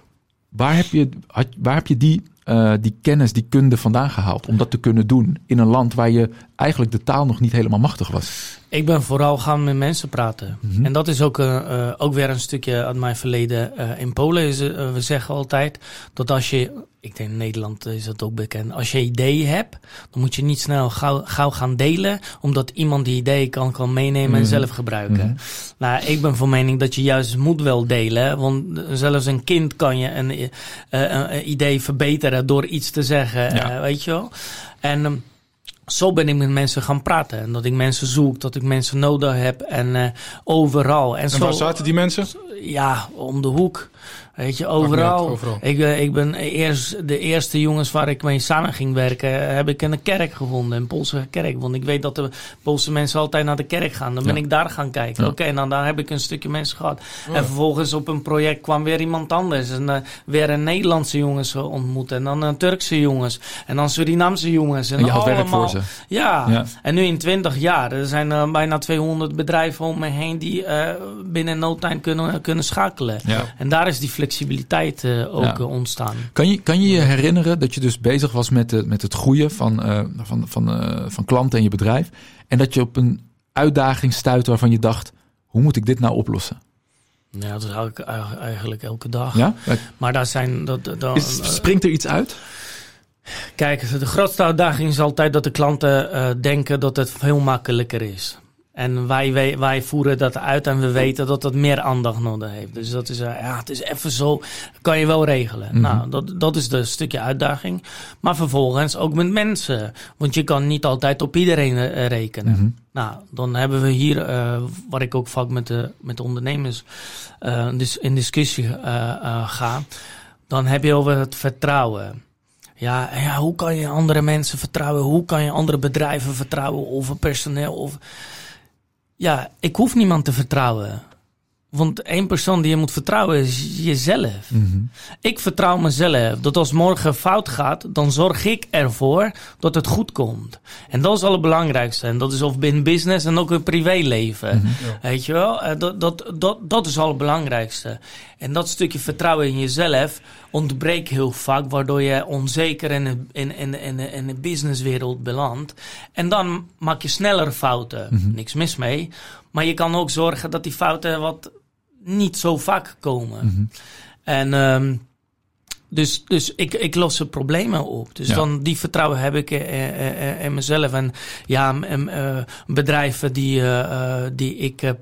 Waar heb je, waar heb je die, uh, die kennis, die kunde vandaan gehaald om dat te kunnen doen in een land waar je eigenlijk de taal nog niet helemaal machtig was? Ik ben vooral gaan met mensen praten. Mhm. En dat is ook, uh, ook weer een stukje uit mijn verleden. Uh, in Polen is, we zeggen altijd dat als je, ik denk in Nederland is dat ook bekend, als je ideeën hebt, dan moet je niet snel gauw, gauw gaan delen, omdat iemand die ideeën kan, kan meenemen en mhm. zelf gebruiken. Mm Nou, ik ben van mening dat je juist moet wel delen, want zelfs een kind kan je een, een idee verbeteren door iets te zeggen, ja. weet je wel. En ehm, zo ben ik met mensen gaan praten. En dat ik mensen zoek, dat ik mensen nodig heb en uh, overal. En, en zo, waar zaten die mensen? Ja, om de hoek. Weet je, overal. Ik, uh, ik ben eerst de eerste jongens waar ik mee samen ging werken, heb ik in een kerk gevonden, een Poolse kerk. Want ik weet dat de Poolse mensen altijd naar de kerk gaan. Dan ben ik daar gaan kijken. Oké, en dan daar heb ik een stukje mensen gehad. En vervolgens op een project kwam weer iemand anders. En uh, weer een Nederlandse jongens ontmoet. En dan een Turkse jongens. En dan Surinaamse jongens. En, en je had werk voor ze. Ja. En nu in 20 jaar. Er zijn uh, bijna 200 bedrijven om me heen die binnen no time kunnen, kunnen schakelen. En daar is die flexibiliteit uh, ook uh, ontstaan. Kan je, kan je je herinneren dat je dus bezig was met, de, met het groeien van, uh, van, van, van klanten en je bedrijf. En dat je op een uitdaging stuitte waarvan je dacht, hoe moet ik dit nou oplossen? Ja, dat is eigenlijk, eigenlijk elke dag. Ja? Maar daar zijn... Dat, dat, is, springt er iets uit? Kijk, de grootste uitdaging is altijd dat de klanten denken dat het veel makkelijker is. En wij, wij, voeren dat uit en we weten dat dat meer aandacht nodig heeft. Dus dat is, uh, ja, het is even zo, kan je wel regelen. Mhm. Nou, dat, dat is de stukje uitdaging. Maar vervolgens ook met mensen. Want je kan niet altijd op iedereen uh, rekenen. Mhm. Nou, dan hebben we hier, uh, waar ik ook vaak met de, met de ondernemers dus in discussie ga. Dan heb je over het vertrouwen. Ja, ja, hoe kan je andere mensen vertrouwen? Hoe kan je andere bedrijven vertrouwen? Of personeel? Of ja, ik hoef niemand te vertrouwen. want één persoon die je moet vertrouwen is jezelf. Mhm. Ik vertrouw mezelf. Dat als morgen fout gaat, dan zorg ik ervoor dat het goed komt. En dat is het allerbelangrijkste. En dat is of binnen business en ook in privéleven. Mm Weet je wel? Eh, dat, dat, dat, dat is het allerbelangrijkste. En dat stukje vertrouwen in jezelf ontbreekt heel vaak, waardoor je onzeker in de, in, in, in, in de businesswereld belandt. En dan maak je sneller fouten. Mhm. Niks mis mee. Maar je kan ook zorgen dat die fouten wat niet zo vaak komen. Mhm. En um, dus, dus ik, ik los de problemen op. Dus dan die vertrouwen heb ik in, in mezelf. En ja, bedrijven die, die ik heb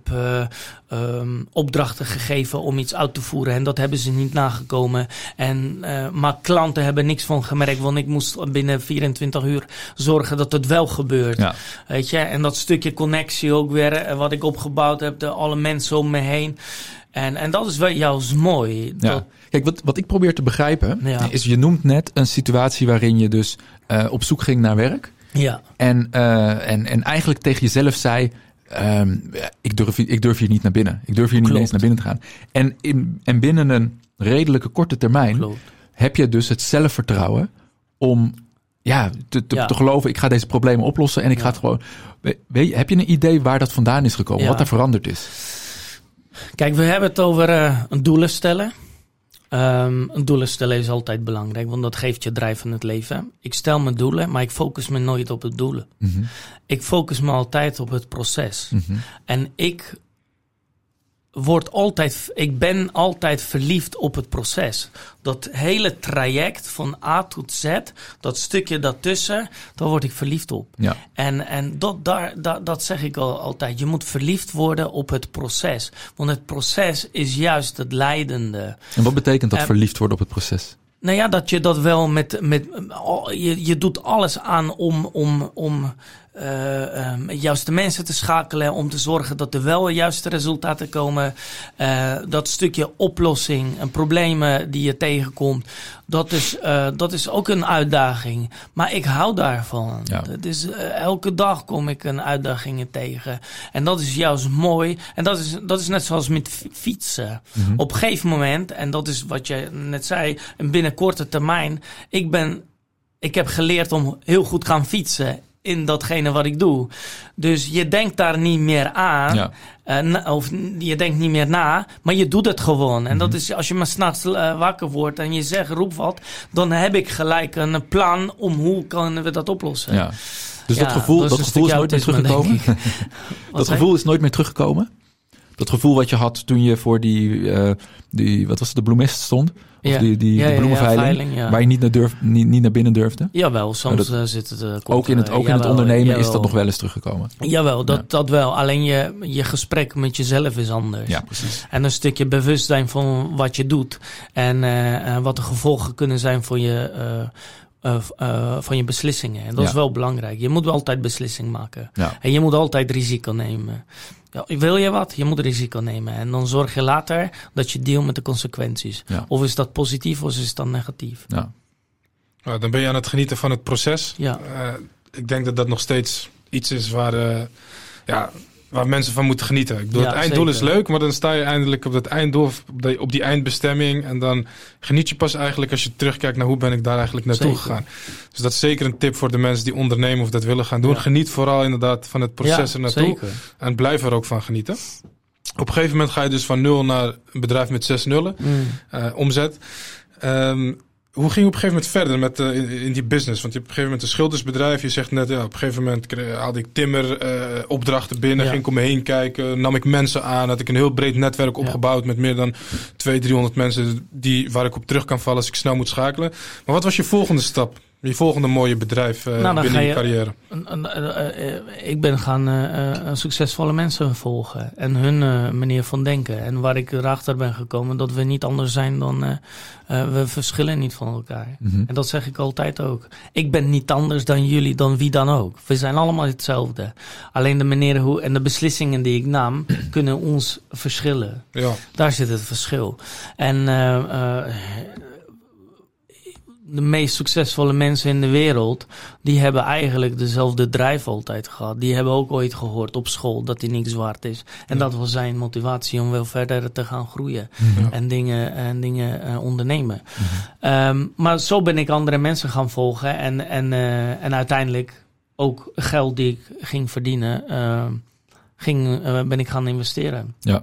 um, opdrachten gegeven om iets uit te voeren. En dat hebben ze niet nagekomen. En, maar klanten hebben niks van gemerkt. Want ik moest binnen 24 uur zorgen dat het wel gebeurt. Ja. Weet je? En dat stukje connectie ook weer, wat ik opgebouwd heb. De, alle mensen om me heen. En, en dat is wel juist mooi. Ja. Kijk, wat, wat ik probeer te begrijpen is, je noemt net een situatie waarin je dus uh, op zoek ging naar werk. Ja. En, uh, en, en eigenlijk tegen jezelf zei, um, ik, durf, ik durf hier niet naar binnen. Ik durf hier niet eens naar binnen te gaan. En, in, en binnen een redelijke korte termijn Klopt. heb je dus het zelfvertrouwen om ja, te, te, te, geloven, ik ga deze problemen oplossen en ik ga het gewoon. Weet je, heb je een idee waar dat vandaan is gekomen? Wat er veranderd is? Kijk, we hebben het over uh, een doelen stellen. Um, een doelen stellen is altijd belangrijk, want dat geeft je drijf in het leven. Ik stel mijn doelen, maar ik focus me nooit op de doelen. Mm -hmm. Ik focus me altijd op het proces. Mm -hmm. En ik word altijd, ik ben altijd verliefd op het proces. Dat hele traject van A tot Z, dat stukje daartussen, daar word ik verliefd op. Ja. En, en dat, daar, dat, dat zeg ik al, altijd. Je moet verliefd worden op het proces. Want het proces is juist het leidende. En wat betekent dat verliefd worden op het proces? Nou ja, dat je dat wel met. met je, je doet alles aan om, om, om uh, um, juiste mensen te schakelen. Om te zorgen dat er wel juiste resultaten komen. Uh, dat stukje oplossing en problemen die je tegenkomt. Dat is, uh, dat is ook een uitdaging. Maar ik hou daarvan. Ja. Dat is, elke dag kom ik een uitdagingen tegen. En dat is juist mooi. En dat is, dat is net zoals met fietsen. Mm -hmm. Op een gegeven moment, en dat is wat je net zei, binnen korte termijn. Ik ben. Ik heb geleerd om heel goed gaan fietsen in datgene wat ik doe. Dus je denkt daar niet meer aan. Ja. Uh, of je denkt niet meer na, maar je doet het gewoon. En dat mhm. is als je maar s'nachts uh, wakker wordt en je zegt roep wat, dan heb ik gelijk een plan om hoe kunnen we dat oplossen. Ja. Dus dat gevoel, dat, gevoel is nooit meer teruggekomen. dat gevoel is nooit meer teruggekomen. Dat gevoel wat je had toen je voor die, uh, die wat was het, de bloemist stond. Of die, die de bloemenveiling, waar je niet naar, durf, niet, niet naar binnen durfde? Jawel, soms dat, zit het... Uh, ook in het, ook in het ondernemen is dat nog wel eens teruggekomen? Jawel, dat, dat wel. Alleen je, je gesprek met jezelf is anders. Ja, precies. En een stukje bewustzijn van wat je doet. En uh, wat de gevolgen kunnen zijn voor je... Uh, uh, van je beslissingen. En dat ja. is wel belangrijk. Je moet altijd beslissing maken. Ja. En je moet altijd risico nemen. Ja, wil je wat? Je moet risico nemen. En dan zorg je later dat je deelt met de consequenties. Ja. Of is dat positief of is dat negatief? Ja. Nou, dan ben je aan het genieten van het proces. Ja. Uh, ik denk dat dat nog steeds iets is waar, uh, ja, waar mensen van moeten genieten. Ik bedoel, ja, het einddoel is leuk, maar dan sta je eindelijk op dat einddoel, op die eindbestemming. En dan geniet je pas eigenlijk als je terugkijkt naar hoe ben ik daar eigenlijk naartoe gegaan. Dus dat is zeker een tip voor de mensen die ondernemen of dat willen gaan doen. Ja. Geniet vooral inderdaad van het proces ja, er naartoe. En blijf er ook van genieten. Op een gegeven moment ga je dus van nul naar een bedrijf met zes nullen mm. uh, omzet. Um, hoe ging je op een gegeven moment verder met, uh, in, in, die business? Want je hebt op een gegeven moment een schildersbedrijf. Je zegt net, ja, op een gegeven moment haalde ik timmer uh, opdrachten binnen. Ja. Ging ik om me heen kijken. Nam ik mensen aan. Had ik een heel breed netwerk opgebouwd. Ja. Met meer dan 200, 300 mensen die, waar ik op terug kan vallen als ik snel moet schakelen. Maar wat was je volgende stap? Je volgende mooie bedrijf uh, nou, binnen je, je carrière? Uh, uh, ik ben gaan succesvolle mensen volgen en hun manier van denken. En waar ik erachter ben gekomen dat we niet anders zijn dan we verschillen niet van elkaar. Mm -hmm. En dat zeg ik altijd ook. Ik ben niet anders dan jullie, dan wie dan ook. We zijn allemaal hetzelfde. Alleen de manier hoe en de beslissingen die ik nam kunnen ons verschillen. Ja. Daar zit het verschil. En de meest succesvolle mensen in de wereld, die hebben eigenlijk dezelfde drijf altijd gehad. Die hebben ook ooit gehoord op school dat hij niks waard is. En dat was zijn motivatie om wel verder te gaan groeien en dingen, en dingen uh, ondernemen. um, maar zo ben ik andere mensen gaan volgen en, en, uh, en uiteindelijk ook geld die ik ging verdienen, uh, ging, ben ik gaan investeren. Ja.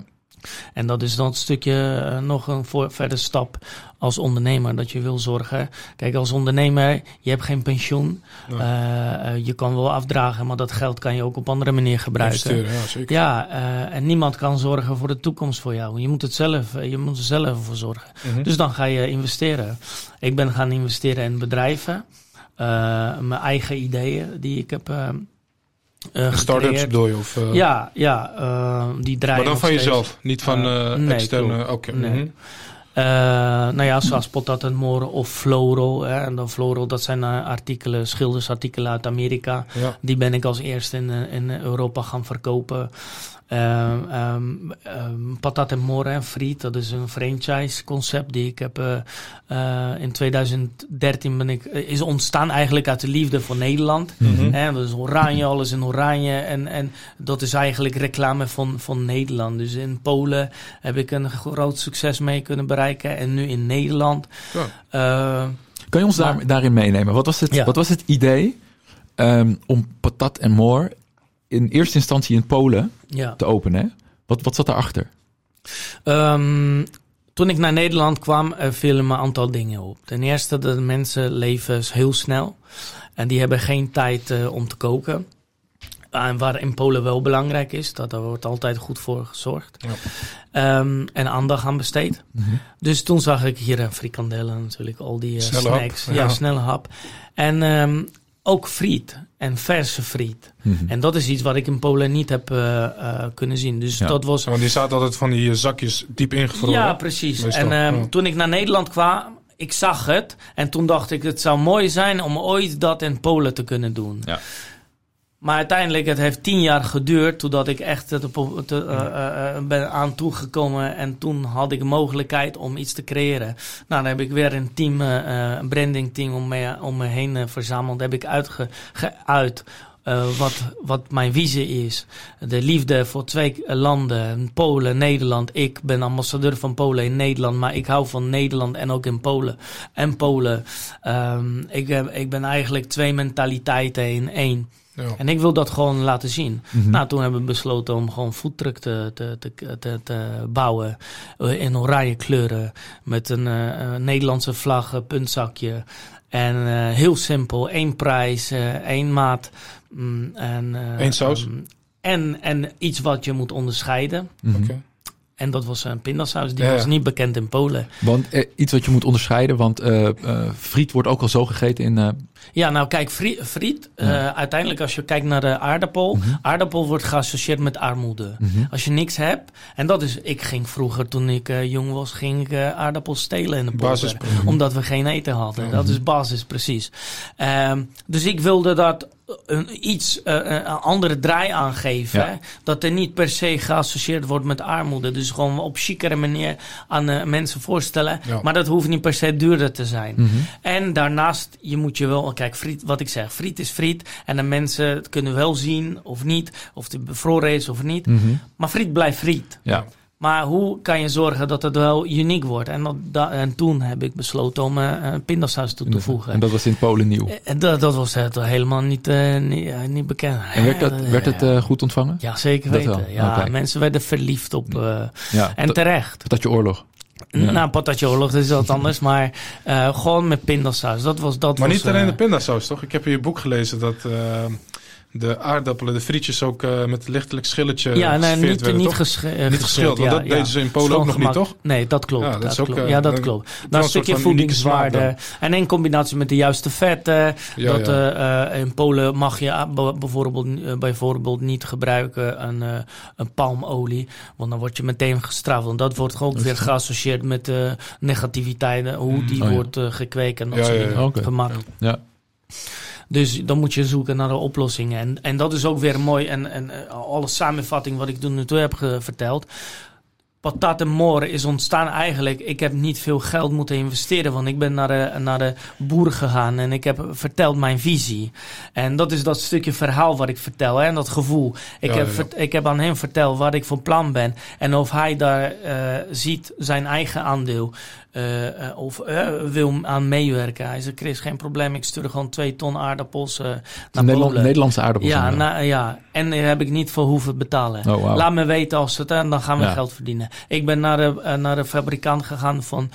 En dat is dan een stukje uh, nog een voor, verder stap als ondernemer. Dat je wil zorgen. Kijk, als ondernemer, je hebt geen pensioen. Uh, uh, je kan wel afdragen, maar dat geld kan je ook op andere manier gebruiken. ja, zeker. Ja, en niemand kan zorgen voor de toekomst voor jou. Je moet het zelf, je moet er zelf voor zorgen. -hmm. Dus dan ga je investeren. Ik ben gaan investeren in bedrijven. mijn eigen ideeën die ik heb uh, Startups bedoel je? Of, uh... Ja, ja uh, die draaien. Maar dan van jezelf, niet van nee, externe. Oké. Okay. Nee. Mm -hmm. nou ja, zoals Potat en More of Floro. Hè, en dan Floro, dat zijn artikelen, schildersartikelen uit Amerika. Ja. Die ben ik als eerste in, in Europa gaan verkopen. Um, um, um, Patat en More en Friet, dat is een franchise concept die ik heb uh, uh, in 2013 ben ik, is ontstaan eigenlijk uit de liefde voor Nederland. Mm -hmm. dat is oranje, alles in oranje en, en dat is eigenlijk reclame van, van Nederland. Dus in Polen heb ik een groot succes mee kunnen bereiken en nu in Nederland. Ja. Kan je ons maar, daar, daarin meenemen? Wat was het, ja. wat was het idee om Patat en More in eerste instantie in Polen ja. te openen. Wat, wat zat daarachter? Um, toen ik naar Nederland kwam, vielen me een aantal dingen op. Ten eerste, dat mensen leven heel snel. En die hebben geen tijd uh, om te koken. En waar in Polen wel belangrijk is, dat er wordt altijd goed voor gezorgd. Ja. Um, en aandacht aan besteed. Mm -hmm. Dus toen zag ik hier een frikandellen natuurlijk, al die uh, snacks. Hap. Ja, ja, snelle hap. En um, ook friet en verse friet. Mm -hmm. En dat is iets wat ik in Polen niet heb uh, uh, kunnen zien. Dus ja. dat was. Want die staat altijd van die zakjes diep ingevroren. Ja, precies. En um, ja. toen ik naar Nederland kwam, ik zag het. En toen dacht ik, het zou mooi zijn om ooit dat in Polen te kunnen doen. Ja. Maar uiteindelijk, het heeft tien jaar geduurd totdat ik echt te, te, uh, uh, ben aan toegekomen. En toen had ik mogelijkheid om iets te creëren. Nou, dan heb ik weer een team, uh, een branding team om me, om me heen verzameld. heb ik uitgeuit wat, wat mijn visie is. De liefde voor twee landen, Polen, Nederland. Ik ben ambassadeur van Polen in Nederland, maar ik hou van Nederland en ook in Polen. En Polen. Um, ik, ik ben eigenlijk twee mentaliteiten in één. Ja. En ik wil dat gewoon laten zien. Mm -hmm. Nou, toen hebben we besloten om gewoon foodtruck te, te, te, te, te bouwen. In oranje kleuren. Met een uh, Nederlandse vlag, puntzakje. En uh, heel simpel. één prijs, uh, één maat. Mm, en, Eén saus? Um, en, en iets wat je moet onderscheiden. Mm -hmm. okay. En dat was een pindasaus. Die ja. was niet bekend in Polen. Want eh, iets wat je moet onderscheiden, want uh, uh, friet wordt ook al zo gegeten in. Uh... Ja, nou kijk, friet. friet ja. uiteindelijk, als je kijkt naar de aardappel, mm -hmm. aardappel wordt geassocieerd met armoede. Mm -hmm. Als je niks hebt, en dat is, ik ging vroeger toen ik jong was, ging ik aardappels stelen in de polder, omdat we geen eten hadden. Mm -hmm. Dat is basis, precies. Um, dus ik wilde dat iets uh, een andere draai aangeven. Ja. Dat er niet per se geassocieerd wordt met armoede. Dus gewoon op chicere manier aan uh, mensen voorstellen. Ja. Maar dat hoeft niet per se duurder te zijn. Mm -hmm. En daarnaast, je moet je wel... Kijk, friet, wat ik zeg, friet is friet. En de mensen kunnen wel zien of niet. Of het bevroren is of niet. Mm -hmm. Maar friet blijft friet. Ja. Maar hoe kan je zorgen dat het wel uniek wordt? En, dat, dat, en toen heb ik besloten om uh, een pindasaus toe te voegen. En dat was in Polen nieuw? En dat, dat was het helemaal niet, uh, niet, uh, niet, bekend. En werd, dat, werd het goed ontvangen? Ja, zeker weten. Wel. Ja, okay. Mensen werden verliefd op. ja, en terecht. Dat je oorlog. Ja. Nou, patatje oorlog, dat is wat anders. maar uh, gewoon met pindasaus. Dat was, dat maar was, niet alleen uh, de pindasaus, toch? Ik heb in je boek gelezen dat uh, de aardappelen, de frietjes ook uh, met een lichtelijk schilletje Ja, nee, niet, werden, niet, gesche niet geschild. Ja, dat ja. deden ze in Polen ook nog niet, toch? Nee, dat klopt. Ja, dat, dat klopt. Ook, ja, dat klopt. Nou, een stukje voedingswaarde. En in combinatie met de juiste vetten. Ja, dat, ja. Uh, in Polen mag je bijvoorbeeld, uh, bijvoorbeeld niet gebruiken een, uh, een palmolie. Want dan word je meteen gestraft. Want dat wordt ook weer geassocieerd met uh, negativiteiten. Hoe die oh, wordt gekweekt en dat soort dingen okay. gemaakt. Ja. Dus dan moet je zoeken naar de oplossingen. En, en dat is ook weer mooi. En, en alle samenvatting wat ik toen nu toe heb verteld. Patat en is ontstaan eigenlijk. Ik heb niet veel geld moeten investeren, want ik ben naar de, naar de boer gegaan en ik heb verteld mijn visie. En dat is dat stukje verhaal wat ik vertel hè, en dat gevoel. Ik, heb, ik heb aan hem verteld wat ik van plan ben en of hij daar uh, ziet zijn eigen aandeel. Uh, of uh, wil aan meewerken. Hij zei, Chris, geen probleem, ik stuur gewoon twee ton aardappels naar Nederland, Nederlandse aardappels? Ja, na, ja, en daar heb ik niet voor hoeven betalen. Oh, wow. Laat me weten als het, en dan gaan we geld verdienen. Ik ben naar de, naar de fabrikant gegaan van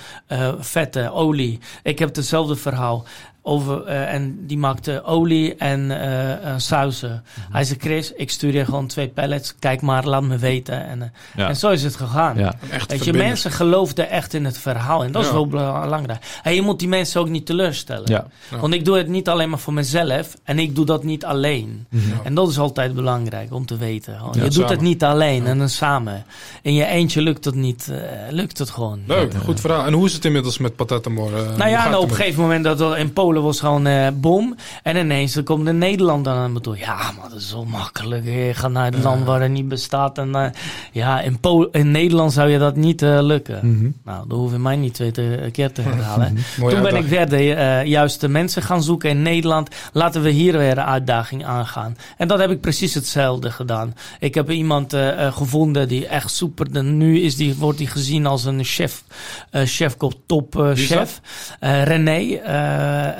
vetten, olie. Ik heb hetzelfde verhaal. Over, uh, en die maakte olie en uh, uh, sauzen. Mm-hmm. Hij zei, Chris, ik stuur je gewoon twee pallets. Kijk maar, laat me weten. En, ja. en zo is het gegaan. Ja. Weet je, mensen geloofden echt in het verhaal. En dat is wel belangrijk. En je moet die mensen ook niet teleurstellen. Ja. Want ik doe het niet alleen maar voor mezelf. En ik doe dat niet alleen. Mm-hmm. En dat is altijd belangrijk om te weten. Je doet het niet alleen en dan samen. In je eentje lukt het niet. lukt het gewoon. Leuk, goed verhaal. En hoe is het inmiddels met Patatamor? nou ja, nou, op een gegeven moment dat we in Polen was gewoon uh, bom. En ineens komt de Nederlander aan me toe. Ja, maar dat is zo makkelijk. Je gaat naar het land waar er niet bestaat. En uh, ja, in, in Nederland zou je dat niet uh, lukken. Mm -hmm. Nou, dat hoef je mij niet twee keer te herhalen. Toen ben ik verder juist de mensen gaan zoeken in Nederland. Laten we hier weer een uitdaging aangaan. En dat heb ik precies hetzelfde gedaan. Ik heb iemand gevonden die echt super... Nu is die, wordt hij gezien als een chef, chef top chef. René.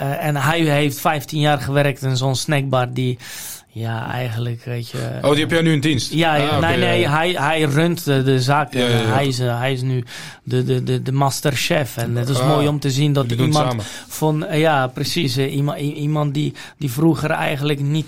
Uh, en hij heeft 15 jaar gewerkt in zo'n snackbar die... Ja, eigenlijk, weet je... Oh, die heb jij nu in dienst? Ja, ah, nee, nee, hij, hij runt de, de zaak. Ja, ja, hij, is, hij is nu de, de, de, de masterchef. En het is ah, mooi om te zien dat iemand van... Ja, precies. Iemand, iemand die, die vroeger eigenlijk niet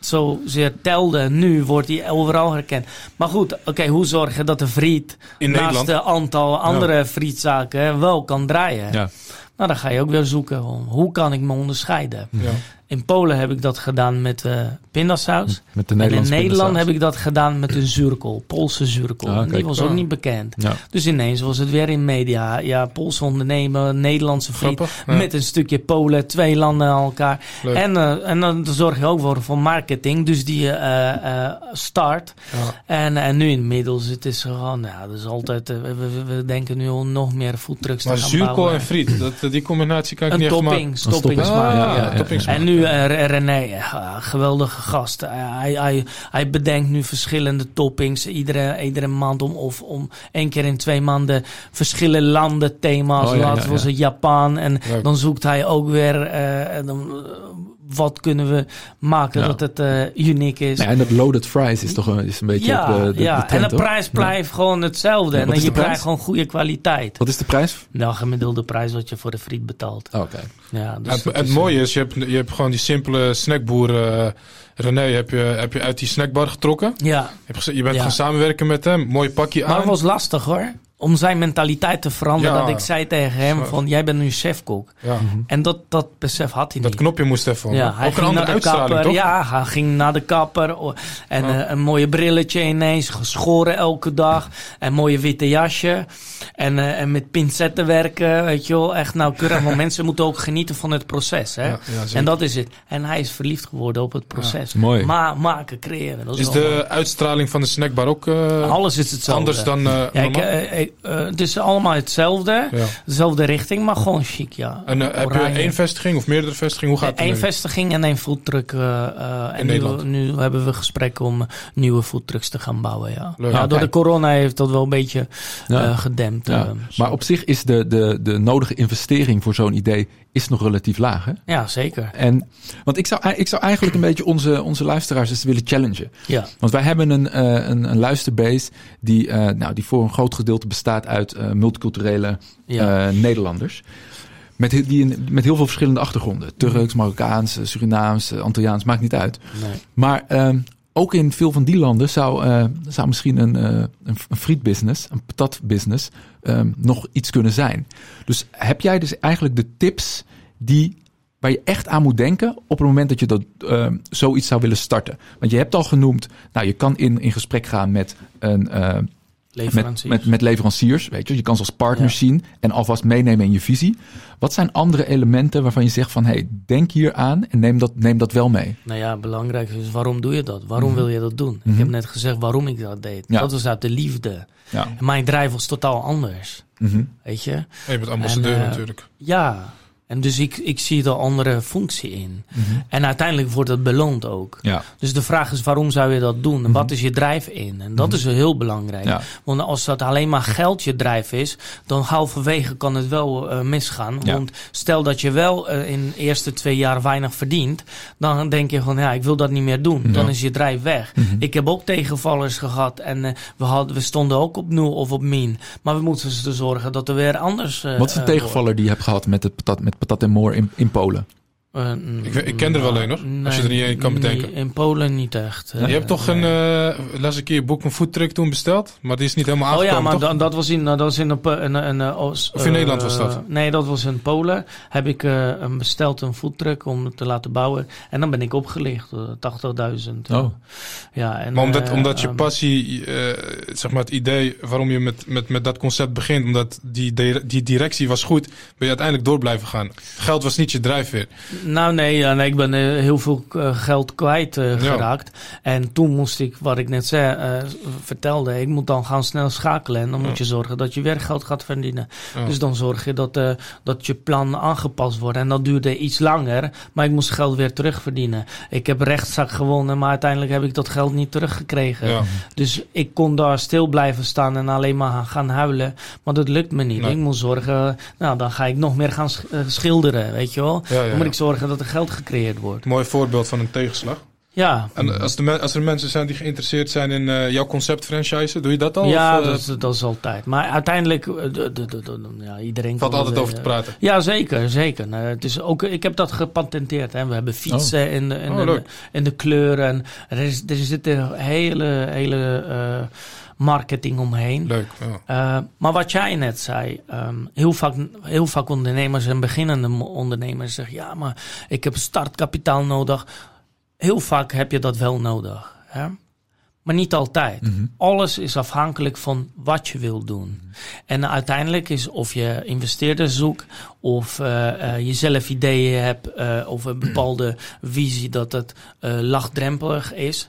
zozeer telde. Nu wordt hij overal herkend. Maar goed, oké, hoe zorgen dat de friet In naast een aantal andere frietzaken wel kan draaien? Ja. Nou, dan ga je ook weer zoeken. Hoe kan ik me onderscheiden? Ja. In Polen heb ik dat gedaan met uh, pindasaus. Met de en in Nederland heb ik dat gedaan met een zuurkool, Poolse zuurkool. Ah, die was ook niet bekend. Dus ineens was het weer in media. Ja, Poolse ondernemer, Nederlandse vriend. Met een stukje Polen, twee landen aan elkaar. En, uh, en dan zorg je ook voor, voor marketing. Dus die uh, start. En, en nu inmiddels, het is gewoon, ja, dat is altijd, we, we, denken nu al nog meer foodtrucks maar te gaan zuurkool en friet, dat, die combinatie kan ik een niet topping, echt maken. Toppings, ah, En nu René, geweldige gast. hij, hij, hij bedenkt nu verschillende toppings iedere, iedere maand om, of om één keer in twee maanden verschillende landen thema's. Oh, Laatst was het Japan en dan zoekt hij ook weer uh, dan, wat kunnen we maken dat het uh, uniek is. Ja, en dat loaded fries is toch een, is een beetje ja, de, de, ja. De trend, en de prijs blijft gewoon hetzelfde. en je krijgt gewoon goede kwaliteit. Wat is de prijs? Nou, gemiddelde prijs wat je voor de friet betaalt. Oké. Ja, dus het, het mooie is, je hebt, je hebt gewoon die simpele snackboer... Uh, René, heb je, heb je uit die snackbar getrokken? Ja. Je, bent gaan samenwerken met hem, mooi pakje aan. Maar het was lastig hoor om zijn mentaliteit te veranderen. Dat ik zei tegen hem van, jij bent nu chefkok. Ja. En dat, dat besef had hij dat niet. Dat knopje moest even ja, hij ging naar de kapper. Ja, hij ging naar de kapper. En uh, een mooie brilletje ineens. Geschoren elke dag. En mooie witte jasje. En, uh, en met pincetten werken. Weet je wel. Echt nauwkeurig. Want mensen moeten ook genieten van het proces. Hè? en dat is het. En hij is verliefd geworden op het proces. mooi. Ma maken, creëren. Dat is, is de mooi. uitstraling van de snackbar ook uh, Alles is hetzelfde. anders dan ja, uh, het is allemaal hetzelfde. Dezelfde richting, maar gewoon chic, ja. En uh, heb je één vestiging of meerdere vestigingen? Hoe gaat het? Eén vestiging en één foodtruck. Uh, en nu, nu, hebben we gesprekken om nieuwe foodtrucks te gaan bouwen, ja. ja door de corona heeft dat wel een beetje gedempt. maar op zich is de, de, de nodige investering voor zo'n idee is nog relatief laag, hè? Ja, zeker. En, want ik zou, ik zou eigenlijk een beetje onze, onze luisteraars eens willen challengen. Ja. Want wij hebben een, een, een luisterbase die, nou, die voor een groot gedeelte bestaat uit uh, multiculturele ja. uh, Nederlanders. Met, die, met heel veel verschillende achtergronden. Turks, Marokkaans, Surinaams, Antilliaans, maakt niet uit. Nee. Maar uh, ook in veel van die landen zou, uh, zou misschien een, een, een frietbusiness, een patatbusiness, um, nog iets kunnen zijn. Dus heb jij dus eigenlijk de tips die waar je echt aan moet denken op het moment dat je dat, uh, zoiets zou willen starten. Want je hebt al genoemd, nou je kan in, in gesprek gaan met een, uh, Leveranciers. Met, met, met, leveranciers, weet je. Je kan ze als partners zien en alvast meenemen in je visie. Wat zijn andere elementen waarvan je zegt van... hey, denk hier aan en neem dat, neem dat wel mee? Nou ja, belangrijk is waarom doe je dat? Waarom mhm. wil je dat doen? Ik heb mhm. net gezegd waarom ik dat deed. Dat was uit de liefde. Ja. En mijn drijf was totaal anders. Mhm. Weet je? je bent ambassadeur uh, natuurlijk. Ja, en dus ik, ik zie er andere functie in. Mhm. En uiteindelijk wordt dat beloond ook. Ja. Dus de vraag is, waarom zou je dat doen? En wat mhm. is je drijf in? En dat mm is heel belangrijk. Want als dat alleen maar geld je drijf is, dan halverwege kan het wel uh, misgaan. Want stel dat je wel uh, in de eerste twee jaar weinig verdient, dan denk je van, ja, ik wil dat niet meer doen. Dan is je drijf weg. Mhm. Ik heb ook tegenvallers gehad en uh, we, hadden, we stonden ook op nul of op min. Maar we moeten ervoor zorgen dat er weer anders... wat is de tegenvaller die je hebt gehad met het patat, met patat en moor in, in Polen? Uh, ik, ik, ken er wel een hoor, als je er niet één kan bedenken. in Polen niet echt. je hebt toch een, uh, las een keer boek van foodtruck toen besteld, maar die is niet helemaal aangekomen, Oh ja, maar dat was in, dat was in een, een, een, een Of in Nederland was dat? Nee, dat was in Polen. Heb ik een besteld een foodtruck om het te laten bouwen. En dan ben ik opgelicht, 80.000. Oh. Ja, en, maar omdat, omdat je passie, zeg maar het idee waarom je met, met, met dat concept begint, omdat die, die directie was goed, ben je uiteindelijk door blijven gaan. Geld was niet je drijfveer. Nou nee, ja, nee ik ben uh, heel veel uh, geld kwijt uh, geraakt. En toen moest ik, wat ik net zei, vertelde, ik moet dan gaan snel schakelen. En dan moet je zorgen dat je weer geld gaat verdienen. Dus dan zorg je dat, dat je plan aangepast wordt. En dat duurde iets langer, maar ik moest geld weer terugverdienen. Ik heb rechtszaak gewonnen, maar uiteindelijk heb ik dat geld niet teruggekregen. Dus ik kon daar stil blijven staan en alleen maar gaan huilen. Maar dat lukt me niet. Ik moet zorgen, nou dan ga ik nog meer gaan schilderen, weet je wel. dan moet ik zorgen dat er geld gecreëerd wordt. Mooi voorbeeld van een tegenslag. Ja. En als, de, als er mensen zijn die geïnteresseerd zijn in uh, jouw concept franchise, doe je dat al? Ja, of, uh, dat, is, dat, is, altijd. Maar uiteindelijk, de, de, de, ja, iedereen valt altijd over te praten. Ja, zeker, zeker. Nou, het is ook, ik heb dat gepatenteerd. Hè. We hebben fietsen oh. in, de, in, oh, de, in de kleuren. En er, is, er zit een hele, hele marketing omheen. Leuk. Ja. Uh, maar wat jij net zei, um, heel, vaak, heel vaak ondernemers en beginnende ondernemers zeggen: ja, maar ik heb startkapitaal nodig. Heel vaak heb je dat wel nodig. Hè? Maar niet altijd. Mm Alles is afhankelijk van wat je wil doen. Mm En uiteindelijk is of je investeerders zoekt, of uh, uh, je zelf ideeën hebt, uh, of een bepaalde visie dat het laagdrempelig is.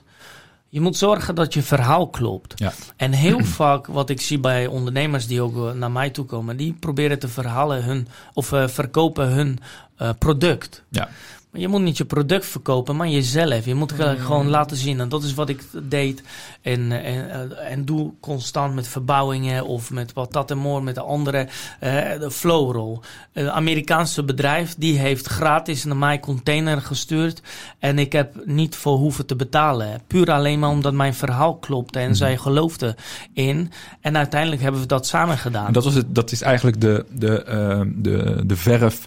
Je moet zorgen dat je verhaal klopt. Ja. En heel vaak wat ik zie bij ondernemers die ook naar mij toe komen, die proberen te verhalen hun of uh, verkopen hun uh, product. Ja je moet niet je product verkopen, maar jezelf. Je moet mm. gewoon laten zien. En dat is wat ik deed. En, en, eh, en doe constant met verbouwingen of met wat dat en more, met de andere. Uh, de Flowroll. Een Amerikaanse bedrijf die heeft gratis naar mij container gestuurd. En ik heb niet voor hoeven te betalen. Puur alleen maar omdat mijn verhaal klopte en mm. zij geloofden in. En uiteindelijk hebben we dat samen gedaan. En dat, was het, dat is eigenlijk de, de, uh, de, de verf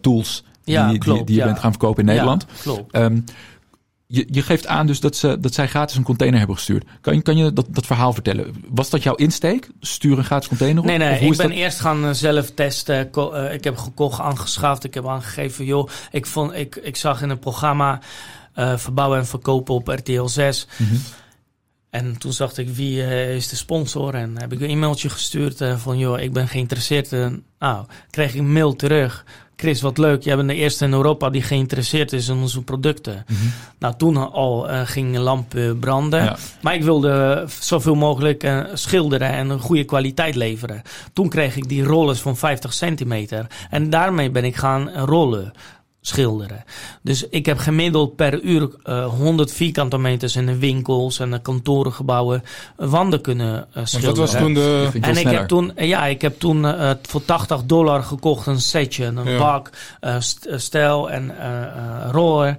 tools ja, die, klopt, die, je bent gaan verkopen in Nederland. Ja, klopt. Um, je, je, geeft aan dus dat, ze, dat zij gratis een container hebben gestuurd. Kan je, kan je dat, dat verhaal vertellen? Was dat jouw insteek? Stuur een gratis container op? Nee, nee. Ik ben eerst gaan eh, zelf testen. Uh, ik heb gekocht, aangeschaft. Ik heb aangegeven, joh, ik, vond, ik, ik zag in een programma uh, verbouwen en verkopen op RTL 6. Mm -hmm. En toen zag ik wie uh, is de sponsor en heb ik een e-mailtje gestuurd uh, van joh, ik ben geïnteresseerd. En nou, kreeg ik een mail terug Chris, wat leuk. Jij bent de eerste in Europa die geïnteresseerd is in onze producten. Mhm. Nou, toen al uh, ging lamp branden. Maar ik wilde zoveel mogelijk uh, schilderen en een goede kwaliteit leveren. Toen kreeg ik die rollers van 50 centimeter. En daarmee ben ik gaan rollen schilderen. Dus ik heb gemiddeld per uur uh, 100 vierkante meters in de winkels en de kantorengebouwen wanden kunnen uh, schilderen. Dat was toen de... En ik heb toen, ja, ik heb toen uh, voor 80 dollar gekocht een setje, een ja. bak, uh, stijl en roller.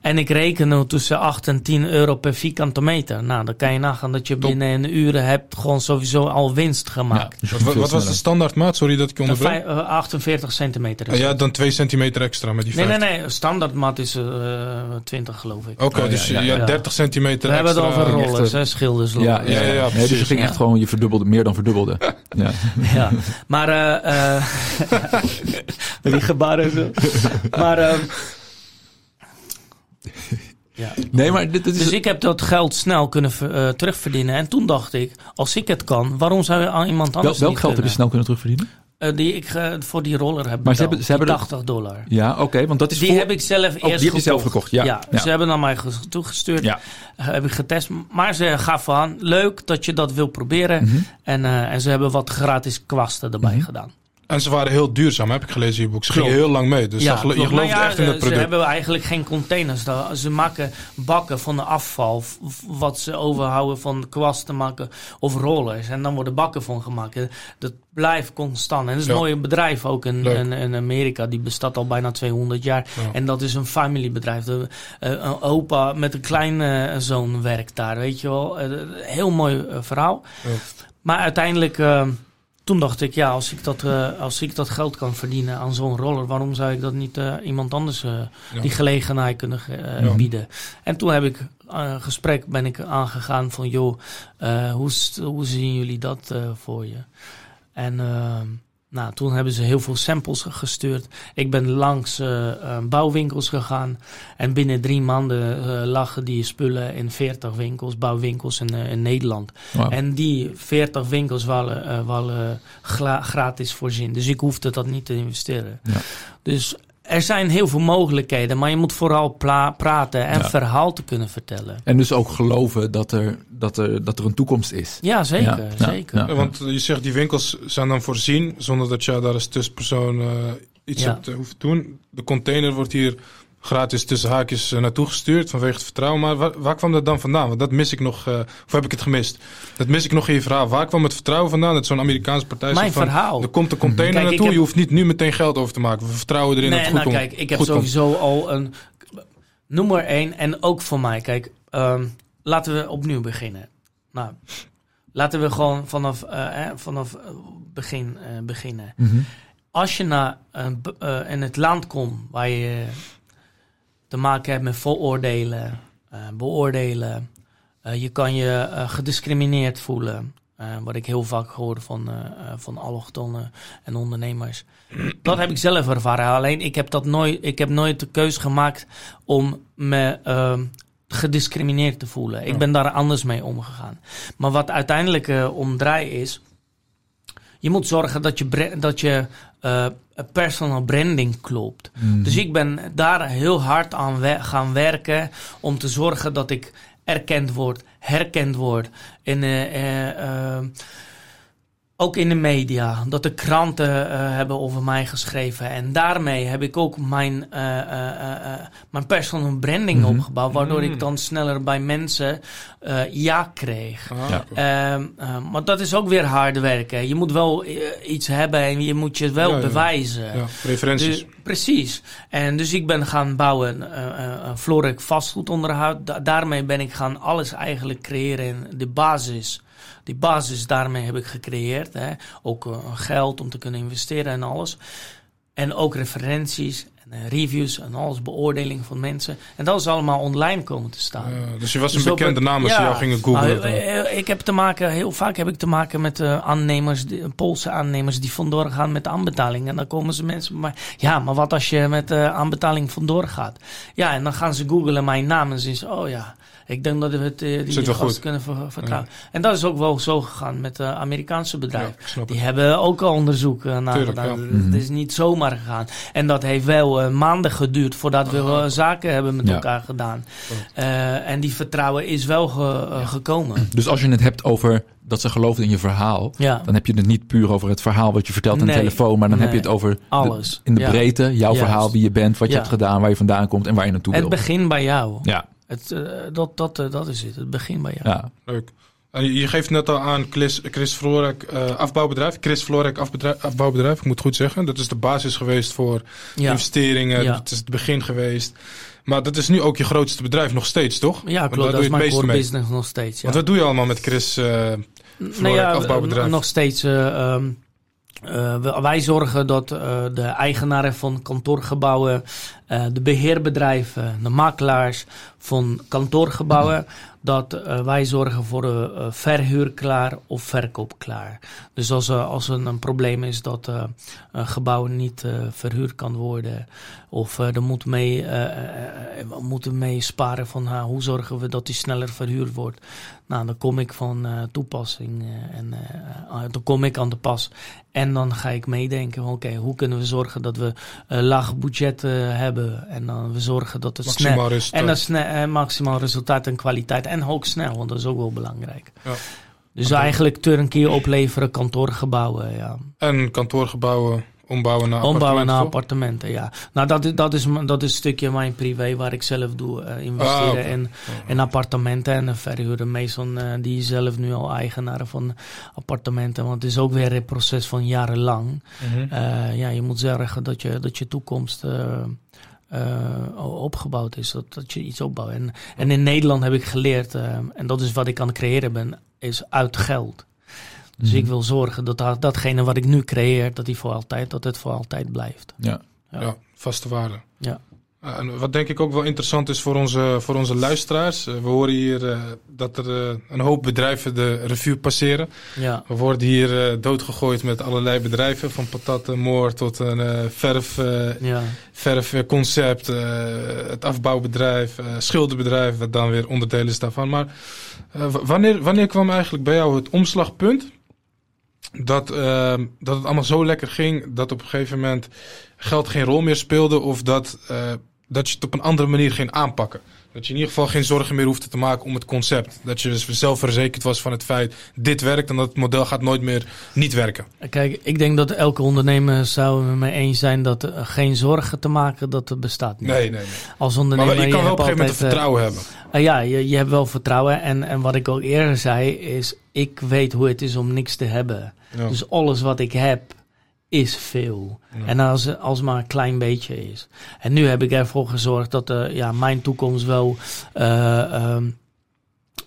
En ik reken nu tussen 8 en 10 euro per vierkante meter. Nou, dan kan je nagaan dat je binnen een uur hebt gewoon sowieso al winst gemaakt. Ja, wat, wat was de standaardmaat? Sorry dat ik onderbreek. 48 centimeter. Ah, ja, dan 2 centimeter extra met die 50. Nee, nee, nee. Standaardmaat is uh, 20 geloof ik. Oké, okay, dus ja, ja, 30 centimeter We extra. We hebben het over rollers, hè, schilders. Ja, ja, ja, ja, nee, dus je ging echt gewoon, je verdubbelde, meer dan verdubbelde. ja. ja, maar... Uh, uh, die gebaren zo. maar... Ja. Nee, maar dit, is dus ik heb dat geld snel kunnen uh, terugverdienen. En toen dacht ik, als ik het kan, waarom zou je aan iemand anders Wel, Welk geld heb je snel kunnen terugverdienen? Uh, die ik uh, voor die roller heb maar ze hebben, ze hebben 80 dollar. Ja, oké, want dat is Die heb ik zelf oh, eerst die heb zelf gekocht, ja. ja, ja. Ze hebben naar mij toegestuurd, ja. heb ik getest. Maar ze gaven aan, leuk dat je dat wil proberen. Mm -hmm. en, en ze hebben wat gratis kwasten erbij mm -hmm. gedaan. En ze waren heel duurzaam, heb ik gelezen in je boek. Ze gingen heel lang mee. Dus ja, je gelooft nou echt in het product. Ze hebben eigenlijk geen containers. Ze maken bakken van de afval. Wat ze overhouden van kwasten maken. Of rollers. En dan worden bakken van gemaakt. Dat blijft constant. En dat is een mooi bedrijf ook in, in, Amerika. Die bestaat al bijna 200 jaar. En dat is een familiebedrijf. De, uh, een opa met een kleine uh, zoon werkt daar. Weet je wel. Uh, heel mooi verhaal. Maar uiteindelijk toen dacht ik, ja, als ik dat, uh, als ik dat geld kan verdienen aan zo'n roller, waarom zou ik dat niet uh, iemand anders uh, die gelegenheid kunnen ja. bieden? En toen heb ik een gesprek ben ik aangegaan van, joh, hoe, hoe zien jullie dat voor je? En ehm, nou, toen hebben ze heel veel samples gestuurd. Ik ben langs uh, bouwwinkels gegaan. En binnen drie maanden uh, lagen die spullen in 40 winkels, bouwwinkels in, in Nederland. En die 40 winkels waren, waren gratis voorzien. Dus ik hoefde dat niet te investeren. Ja. Dus er zijn heel veel mogelijkheden, maar je moet vooral praten en verhaal te kunnen vertellen. En dus ook geloven dat er, dat er, dat er een toekomst is. Ja, zeker. Ja. zeker. want je zegt die winkels zijn dan voorzien zonder dat je daar als tussenpersoon uh, iets hebt hoeft te doen. De container wordt hier gratis tussen haakjes uh, naartoe gestuurd vanwege het vertrouwen. Maar waar, waar, kwam dat dan vandaan? Want dat mis ik nog, uh, of heb ik het gemist? Dat mis ik nog in je verhaal. Waar kwam het vertrouwen vandaan dat zo'n Amerikaanse partij Mijn van, verhaal. Er komt een container naartoe, je hoeft niet nu meteen geld over te maken. We vertrouwen erin nee, dat het goed nou, kijk, ik heb sowieso al een nummer één en ook voor mij. Kijk, um, laten we opnieuw beginnen. Nou, laten we gewoon vanaf, uh, eh, vanaf begin beginnen. Mm -hmm. Als je naar in het land komt waar je te maken hebt met vooroordelen, uh, beoordelen. Uh, je kan je uh, gediscrimineerd voelen. wat ik heel vaak hoor van, van allochtonnen en ondernemers. Dat heb ik zelf ervaren. Alleen ik heb, dat nooit, ik heb nooit de keuze gemaakt om me ehm, gediscrimineerd te voelen. Ik ben daar anders mee omgegaan. Maar wat uiteindelijk omdraai is je moet zorgen dat je, dat je uh, personal branding klopt. Mhm. Dus ik ben daar heel hard aan gaan werken om te zorgen dat ik erkend word, herkend word. En, uh, ook in de media, dat de kranten uh, hebben over mij geschreven. En daarmee heb ik ook mijn, uh, uh, mijn personal branding mm -hmm. opgebouwd. Waardoor ik mm. dan sneller bij mensen ja kreeg. Ah, ja. maar dat is ook weer hard werken. Je moet wel iets hebben en je moet je wel ja, bewijzen. Ja, referenties. Dus, precies. En dus ik ben gaan bouwen, uh, Florek vastgoedonderhoud. Da daarmee ben ik gaan alles eigenlijk creëren in de basis die basis daarmee heb ik gecreëerd. Hè. Ook uh, geld om te kunnen investeren en alles. En ook referenties en uh, reviews en alles, beoordeling van mensen. En dat is allemaal online komen te staan. Uh, dus je was een dus bekende naam als ja, je jou gingen googlen. Nou, ik heb te maken, heel vaak heb ik te maken met aannemers, Poolse aannemers die vandoor gaan met aanbetaling. En dan komen ze mensen maar ja, maar wat als je met aanbetaling vandoor gaat? Ja, en dan gaan ze googlen mijn naam en zien ze, oh ja, ik denk dat we het, uh, die gasten kunnen vertrouwen. En dat is ook wel zo gegaan met de Amerikaanse bedrijven. die hebben ook al onderzoek uh, naar gedaan. Het mhm. is niet zomaar gegaan. En dat heeft wel uh, maanden geduurd voordat we ah. zaken hebben met elkaar gedaan. en die vertrouwen is wel ge, gekomen. Dus als je het hebt over dat ze geloofden in je verhaal, ja. dan heb je het niet puur over het verhaal wat je vertelt aan de telefoon, maar dan heb je het over alles. in de breedte, jouw verhaal, wie je bent, wat je hebt gedaan, waar je vandaan komt en waar je naartoe wil. Het begint bij jou. Ja. Het, uh, dat, dat, uh, dat is het. Het begin bij jou. Ja, leuk. En je geeft net al aan Chris, Chris Florek uh, afbouwbedrijf. Chris Florek afbouwbedrijf, ik moet goed zeggen. Dat is de basis geweest voor ja. investeringen. Ja. Dat is het begin geweest. Maar dat is nu ook je grootste bedrijf nog steeds, toch? Ja, klopt. Dat is mijn core business nog steeds. Ja. Want wat doe je allemaal met Chris uh, Florek nou ja, afbouwbedrijf? Nog steeds... Um, uh, wij zorgen dat uh, de eigenaren van kantoorgebouwen de beheerbedrijven, de makelaars van kantoorgebouwen dat wij zorgen voor verhuur klaar of verkoop klaar. Dus als, als er een probleem is dat een gebouw niet verhuurd kan worden, of er moet mee, we moeten mee sparen van hoe zorgen we dat die sneller verhuurd wordt. Nou, dan kom ik van toepassing en dan kom ik aan de pas. En dan ga ik meedenken, oké, hoe kunnen we zorgen dat we laag budget hebben en dan we zorgen dat het snel en dat snel, maximaal resultaat en kwaliteit en ook snel, want dat is ook wel belangrijk. Ja. Dus eigenlijk turnkey opleveren, kantoorgebouwen, ja. En kantoorgebouwen ombouwen naar ombouwen naar appartementen, ja. Nou, dat, dat, is, dat is een stukje mijn privé waar ik zelf doe. Uh, investeren ah, in, oh. in appartementen en verhuren. Meestal uh, die zelf nu al eigenaar van appartementen. Want het is ook weer een proces van jarenlang. Mm uh, ja, je moet zorgen dat je, dat je toekomst uh, opgebouwd is. Dat, dat je iets opbouwt. En, en in Nederland heb ik geleerd, uh, en dat is wat ik aan het creëren ben, is uit geld. Dus ik mhm. wil zorgen dat, dat datgene wat ik nu creëer, dat die voor altijd, dat het voor altijd blijft. Ja, ja. ja vaste waarde. Ja. Eh, en wat denk ik ook wel interessant is voor onze, voor onze luisteraars. Eh, we horen hier uh, dat er uh, een hoop bedrijven de revue passeren. Ja. We worden hier doodgegooid met allerlei bedrijven. Van patatten, moor tot een verf, ja. verfconcept. het afbouwbedrijf, schilderbedrijf. Wat dan weer onderdelen is daarvan. Maar wanneer, wanneer kwam eigenlijk bij jou het omslagpunt? Dat, dat het allemaal zo lekker ging dat op een gegeven moment geld geen rol meer speelde. Of dat dat je het op een andere manier ging aanpakken. Dat je in ieder geval geen zorgen meer hoefde te maken om het concept. Dat je dus zelf verzekerd was van het feit, dit werkt en dat het model gaat nooit meer niet werken. Kijk, ik denk dat elke ondernemer zou mee eens zijn dat er geen zorgen te maken, dat er bestaat niet. Nee, nee, nee. Als ondernemer, maar je kan wel op een gegeven moment vertrouwen hebben. Uh, ja, je, je hebt wel vertrouwen. En, en wat ik ook eerder zei, is ik weet hoe het is om niks te hebben. Dus alles wat ik heb, is veel. En als, als maar een klein beetje is. En nu heb ik ervoor gezorgd dat uh, ja, mijn toekomst wel. Uh,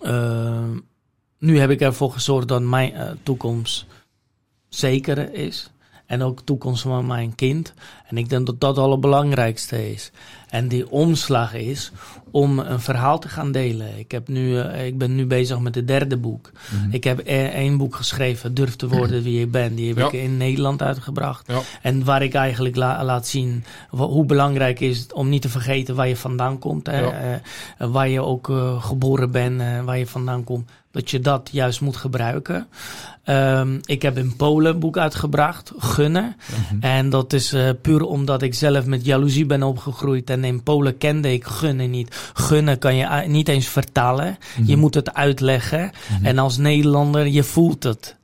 uh, nu heb ik ervoor gezorgd dat mijn uh, toekomst zeker is. En ook de toekomst van mijn kind. En ik denk dat dat het allerbelangrijkste is. En die omslag is om een verhaal te gaan delen. Ik, heb nu, uh, ik ben nu bezig met het derde boek. Mhm. Ik heb e-, één boek geschreven, Durf te worden wie je bent. Die heb ik in Nederland uitgebracht. Ja. En waar ik eigenlijk la laat zien hoe belangrijk is om niet te vergeten waar je vandaan komt. Hè? Ja. Uh, waar je ook uh, geboren bent, waar je vandaan komt dat je dat juist moet gebruiken. Um, ik heb in Polen een boek uitgebracht, Gunnen. Mhm. En dat is uh, puur omdat ik zelf met jaloezie ben opgegroeid. En in Polen kende ik gunnen niet. Gunnen kan je niet eens vertalen. Je mhm. moet het uitleggen. Mhm. En als Nederlander, je voelt het.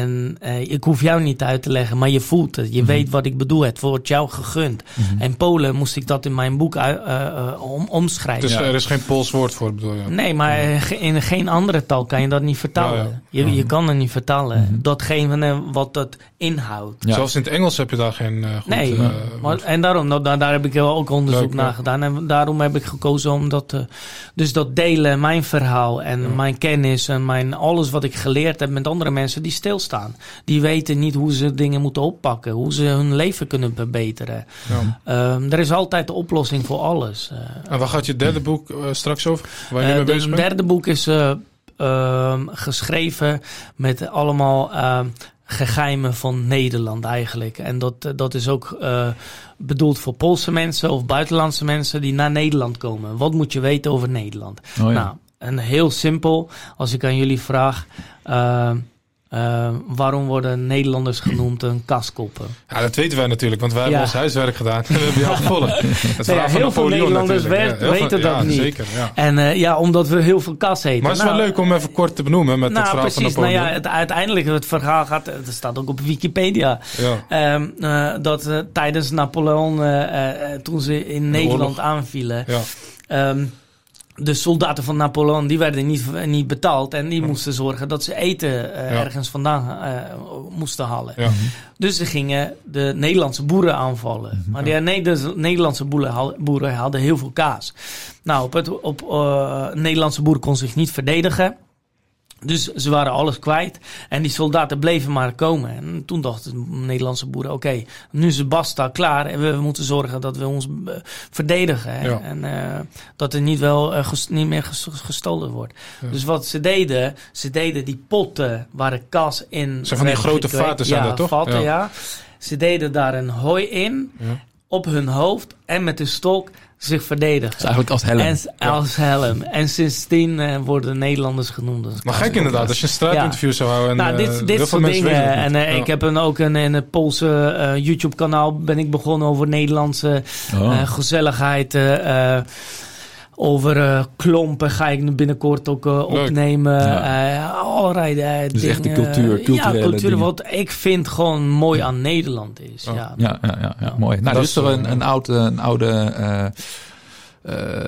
En uh, ik hoef jou niet uit te leggen, maar je voelt het. Je mhm. weet wat ik bedoel. Het wordt jou gegund. Mm En Polen moest ik dat in mijn boek uh, uh, om, omschrijven. Dus er is geen Pools woord voor, bedoel je? Nee, maar in geen andere taal kan je dat niet vertalen. Je, je kan het niet vertalen. -hmm. Datgene wat dat inhoudt. Zelfs in het Engels heb je daar geen goed Nee, maar, en daarom, nou, daar, daar, heb ik ook onderzoek naar gedaan. En daarom heb ik gekozen om dat... dus dat delen, mijn verhaal en mijn kennis en mijn, alles wat ik geleerd heb met andere mensen die stil Die weten niet hoe ze dingen moeten oppakken, hoe ze hun leven kunnen verbeteren. Ja. Um, er is altijd de oplossing voor alles. Uh, en waar gaat je derde boek uh, straks over? Waar je uh, mee bezig bent? Het derde boek is ehm, geschreven met allemaal ehm, geheimen van Nederland eigenlijk. En dat, dat is ook uh, bedoeld voor Poolse mensen of buitenlandse mensen die naar Nederland komen. Wat moet je weten over Nederland? Oh ja. Nou, en heel simpel, als ik aan jullie vraag. Uh, uh, waarom worden Nederlanders genoemd een kaskoppen? Ja, dat weten wij natuurlijk, want wij hebben ons huiswerk gedaan. we hebben jou gevolgd. Het ja, heel veel Nederlanders weten dat niet. Zeker, en uh, ja, omdat we heel veel kas eten. Maar het is wel nou, leuk om even kort te benoemen met nou, het verhaal precies, van Napoleon. Nou ja, het, uiteindelijk het verhaal gaat, het staat ook op Wikipedia, ja. um, uh, dat tijdens Napoleon, toen ze in Nederland aanvielen... Ja. Um, de soldaten van Napoleon die werden niet, niet betaald en die moesten zorgen dat ze eten uh, ergens vandaan uh, moesten halen. Ja. Dus ze gingen de Nederlandse boeren aanvallen. Mhm. Maar die de Nederlandse boeren, hadden heel veel kaas. Nou, op het, op, uh, Nederlandse boer kon zich niet verdedigen. Dus ze waren alles kwijt. En die soldaten bleven maar komen. En toen dachten de Nederlandse boeren: oké, nu is basta klaar. En we, moeten zorgen dat we ons uh, verdedigen. En uh, dat er niet, wel, uh, niet meer gestolen wordt. Dus wat ze deden, ze deden die potten waar de kas in. Ze van die grote vaten zijn ja, dat toch? Vaten, ja. Ze deden daar een hooi in. Op hun hoofd en met de stok zich verdedigen. Dus eigenlijk als helm. En, als helm. En sindsdien uh, worden Nederlanders genoemd. Dus maar gek inderdaad, als je een straatinterview zou houden. En, nou, dit, uh, dit soort dingen. En uh, ja. ik heb een, ook een, in het Poolse YouTube kanaal ben ik begonnen over Nederlandse oh. gezelligheid. Over uh, klompen ga ik binnenkort ook uh, opnemen. Ja. Uh, allerlei uh, dus echt de cultuur, Ja, cultuur wat ik vind gewoon mooi aan Nederland is. Oh. Ja. Ja, ja, ja, ja, mooi. Nou, dat is toch een, een, oude, een oude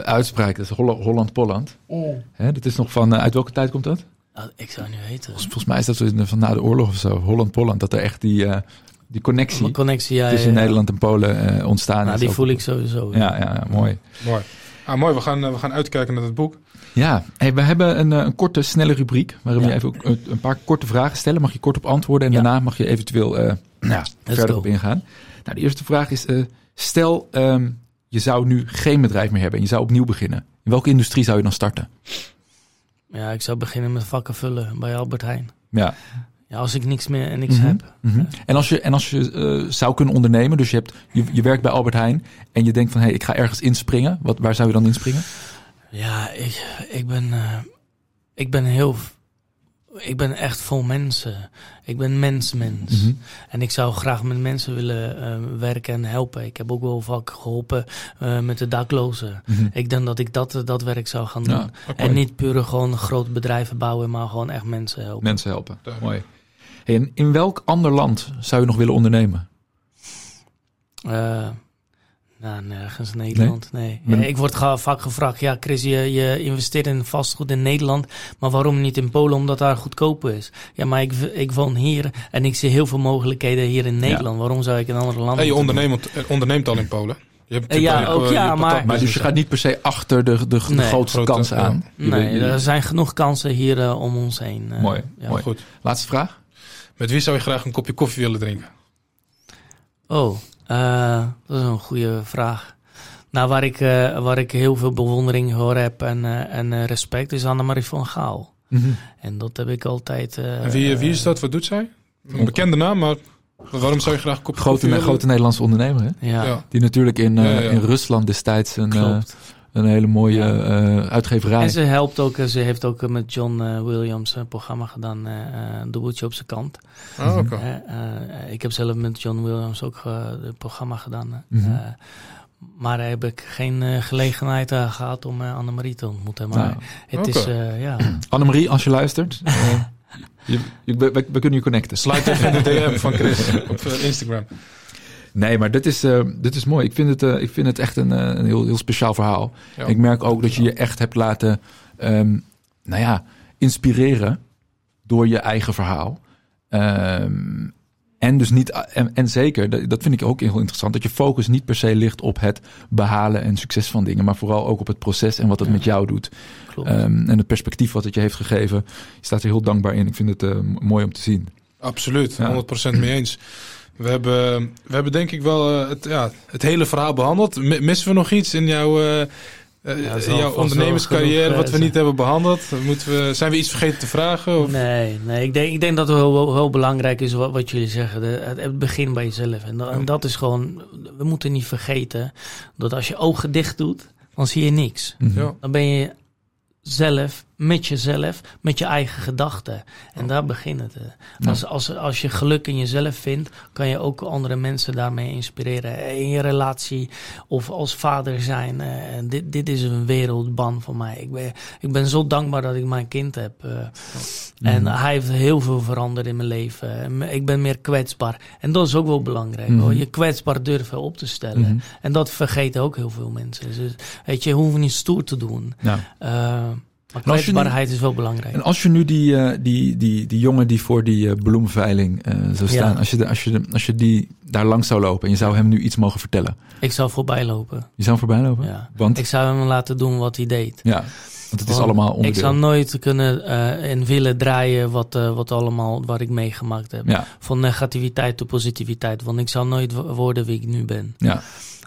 uitspraak. Dat is Holland-Polland. Mm. Dat is nog van, uit welke tijd komt dat? Nou, ik zou nu weten. Volgens, volgens mij is dat van na de oorlog of zo. Holland-Polland. Dat er echt die die connectie, connectie ja, tussen ja, ja. Nederland en Polen uh, ontstaan nou, is. Die voel ik sowieso. Ja, ja, ja mooi. Mooi. Ah, mooi, we gaan, we gaan uitkijken naar het boek. Ja, hey, we hebben een, een korte, snelle rubriek. Waarin ja. we even een, een paar korte vragen stellen. Mag je kort op antwoorden. En ja. daarna mag je eventueel uh, nou, verder go. op ingaan. Nou, de eerste vraag is: uh, stel, um, je zou nu geen bedrijf meer hebben en je zou opnieuw beginnen. In welke industrie zou je dan starten? Ja, ik zou beginnen met vakken vullen bij Albert Heijn. Ja. Ja, als ik niks meer en niks mm -hmm. heb. Mm -hmm. En als je, en als je uh, zou kunnen ondernemen, dus je, hebt, je, je werkt bij Albert Heijn en je denkt van hé, hey, ik ga ergens inspringen. Wat, waar zou je dan inspringen? Ja, ik, ik ben, uh, ik ben heel, ik ben echt vol mensen. Ik ben mens-mens. Mm -hmm. En ik zou graag met mensen willen uh, werken en helpen. Ik heb ook wel vaak geholpen uh, met de daklozen. Mm -hmm. Ik denk dat ik dat, dat werk zou gaan doen. Ja, okay. En niet puur gewoon grote bedrijven bouwen, maar gewoon echt mensen helpen. Mensen helpen, ja. mooi. Hey, en in welk ander land zou je nog willen ondernemen? Uh, nou, nergens in Nederland. Nee. nee. Ja, ik word ge vaak gevraagd: ja, Chris, je, je investeert in vastgoed in Nederland, maar waarom niet in Polen? Omdat daar goedkoper is. Ja, maar ik, ik woon hier en ik zie heel veel mogelijkheden hier in Nederland. Ja. Waarom zou ik in andere landen? Hey, je onderneemt, onderneemt al in Polen. Je hebt ja, ook, ook ja, maar, maar dus je gaat niet per se achter de, de, de nee, grootste grote, kansen aan. Ja. Nee, er zijn genoeg kansen hier uh, om ons heen. Uh, mooi, ja. mooi. Goed. Laatste vraag. Met wie zou je graag een kopje koffie willen drinken? Oh, uh, dat is een goede vraag. Nou, waar ik, uh, waar ik heel veel bewondering voor heb en, uh, en respect is Annemarie van Gaal. Mm -hmm. En dat heb ik altijd. en wie, wie is dat? Wat doet zij? Een bekende naam, maar waarom zou je graag een kopje grote, koffie willen? Grote Nederlandse ondernemer, hè? Ja. ja. Die natuurlijk in, ja, ja. in Rusland destijds een, een hele mooie uh, uitgeverij. En ze helpt ook, ze heeft ook met John uh, Williams een programma gedaan, uh, Dubbeltje op zijn kant. Oh, okay. ik heb zelf met John Williams ook het programma gedaan. Mm -hmm. maar daar heb ik geen gelegenheid gehad om Annemarie te ontmoeten. Maar nou, het okay. is, ja. Annemarie, als je luistert. je, je, we, we, kunnen je connecten. Sluit even in de DM van Chris op Instagram. Nee, maar dit is, uh, dit is mooi. Ik vind het, uh, ik vind het echt een, uh, een heel, heel speciaal verhaal. Ja. Ik merk ook dat je je echt hebt laten um, nou ja, inspireren door je eigen verhaal. Um, en dus niet, en, en, zeker, dat vind ik ook heel interessant, dat je focus niet per se ligt op het behalen en succes van dingen, maar vooral ook op het proces en wat het ja. met jou doet. Um, en het perspectief wat het je heeft gegeven. Je staat er heel dankbaar in. Ik vind het mooi om te zien. Absoluut, ja. 100% mee eens. We hebben, we hebben denk ik wel uh, het, ja, het hele verhaal behandeld. Missen we nog iets in jouw, uh, ja, in jouw ondernemerscarrière genoeg, wat we niet hebben behandeld? Moeten we, zijn we iets vergeten te vragen? Of? Nee, nee ik, denk, ik denk dat het heel, heel belangrijk is wat, wat jullie zeggen. De, het, begin bij jezelf. En dat, en dat is gewoon, we moeten niet vergeten dat als je ogen dicht doet, dan zie je niks. Mm -hmm. Dan ben je zelf, met jezelf, met je eigen gedachten. En oh. daar begint het. Als, als, als je geluk in jezelf vindt, kan je ook andere mensen daarmee inspireren. In je relatie of als vader zijn. Uh, dit, dit is een wereldban voor mij. Ik ben, ik ben zo dankbaar dat ik mijn kind heb. Uh, mm. En hij heeft heel veel veranderd in mijn leven. Ik ben meer kwetsbaar. En dat is ook wel belangrijk. Mm. Hoor. Je kwetsbaar durven op te stellen. Mm. En dat vergeten ook heel veel mensen. Dus, weet je, je hoeft niet stoer te doen. Ja. Uh, maar kwetsbaarheid is wel belangrijk. En als je nu die, uh, die, die, die jongen die voor die uh, bloemveiling uh, zou staan, ja. als, je de, als, je de, als je die daar langs zou lopen en je zou hem nu iets mogen vertellen. Ik zou voorbij lopen. Je zou voorbij lopen? Ja. Want? Ik zou hem laten doen wat hij deed. Ja. Want het is allemaal onderdeel. Ik zou nooit kunnen en willen draaien wat, wat allemaal, wat ik meegemaakt heb. Ja. Van negativiteit tot positiviteit. Want ik zou nooit worden wie ik nu ben. Ja.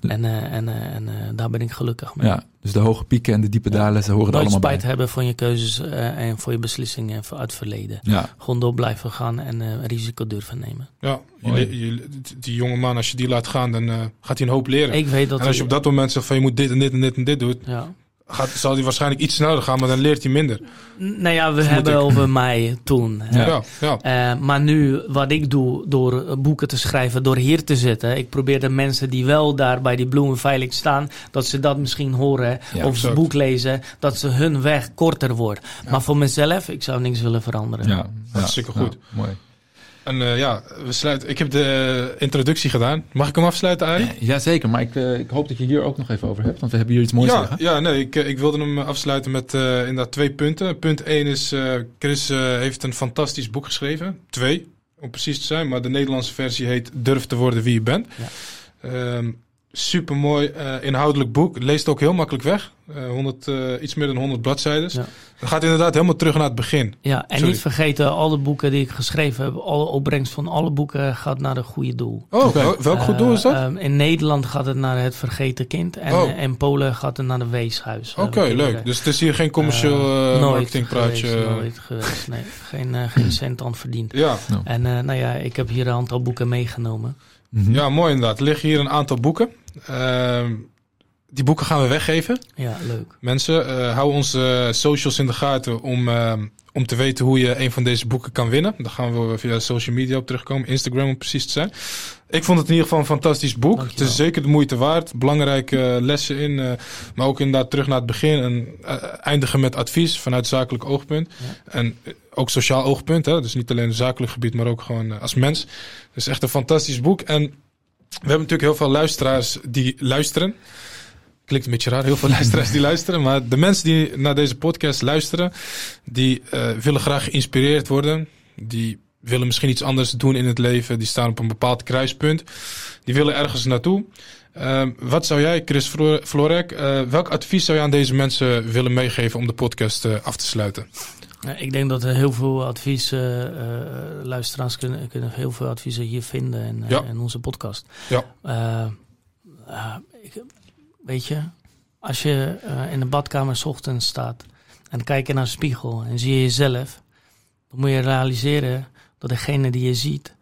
En, uh, en, uh, en uh, daar ben ik gelukkig mee. Ja, dus de hoge pieken en de diepe dalen, ze horen er allemaal spijt hebben van je keuzes en voor je beslissingen uit het verleden. Ja. Gewoon door blijven gaan en risico durven nemen. Ja, je, je, die jonge man, als je die laat gaan, dan gaat hij een hoop leren. Ik weet dat en als je op dat moment zegt van je moet dit en dit en dit en dit doen, ja gaat, zal hij waarschijnlijk iets sneller gaan, maar dan leert hij minder. Nou ja, we hebben over mij toen. Ja, ja. Uh, maar nu, wat ik doe door boeken te schrijven, door hier te zitten. Ik probeer de mensen die wel daar bij die bloemen veilig staan, dat ze dat misschien horen of ze boek lezen, dat ze hun weg korter wordt. Maar voor mezelf, ik zou niks willen veranderen. Ja, hartstikke goed. mooi. En uh, ja, we sluiten. Ik heb de introductie gedaan. Mag ik hem afsluiten, Arie? Ja, jazeker, maar ik, uh, ik hoop dat je hier ook nog even over hebt, want we hebben hier iets moois ja, zeggen. Ja, nee, ik, ik wilde hem afsluiten met uh, inderdaad twee punten. Punt 1 is, Chris heeft een fantastisch boek geschreven. Twee, om precies te zijn, maar de Nederlandse versie heet Durf te worden wie je bent. Ja. Um, super mooi inhoudelijk boek. Leest ook heel makkelijk weg. 100, iets meer dan 100 bladzijden. Ja. Dan gaat inderdaad helemaal terug naar het begin. Ja, en niet vergeten, alle boeken die ik geschreven heb, alle opbrengst van alle boeken gaat naar het goede doel. Oh, welk goed doel is dat? Uh, in Nederland gaat het naar het vergeten kind en oh. in Polen gaat het naar de weeshuis. Oké, leuk. Dus het is hier geen commercieel marketingpraatje? Nooit, nooit geweest, nee. Geen, geen cent aan verdiend. Ja. En nou ja, ik heb hier een aantal boeken meegenomen. Ja, mooi inderdaad. Er liggen hier een aantal boeken. Ehm, die boeken gaan we weggeven. Ja, leuk. Mensen, uh, hou onze socials in de gaten om, uh, om te weten hoe je een van deze boeken kan winnen. Daar gaan we via social media op terugkomen. Instagram om precies te zijn. Ik vond het in ieder geval een fantastisch boek. Dankjewel. Het is zeker de moeite waard. Belangrijke lessen in. Maar ook inderdaad terug naar het begin. En eindigen met advies vanuit zakelijk oogpunt. Ja. En ook sociaal oogpunt. Hè? Dus niet alleen het zakelijk gebied, maar ook gewoon als mens. Dus echt een fantastisch boek. En hebben natuurlijk heel veel luisteraars die luisteren. Klinkt een beetje raar, heel veel luisteraars die luisteren. Maar de mensen die naar deze podcast luisteren, die uh, willen graag geïnspireerd worden. Die willen misschien iets anders doen in het leven. Die staan op een bepaald kruispunt. Die willen ergens naartoe. Uh, wat zou jij, Chris Florek, uh, welk advies zou je aan deze mensen willen meegeven om de podcast af te sluiten? Ik denk dat er heel veel adviezen, luisteraars kunnen, kunnen heel veel adviezen hier vinden in, ja. in onze podcast. Ja. Ik, Weet je, als je uh, in de badkamer s ochtends staat en kijk je naar de spiegel en zie je jezelf, dan moet je realiseren dat degene die je ziet,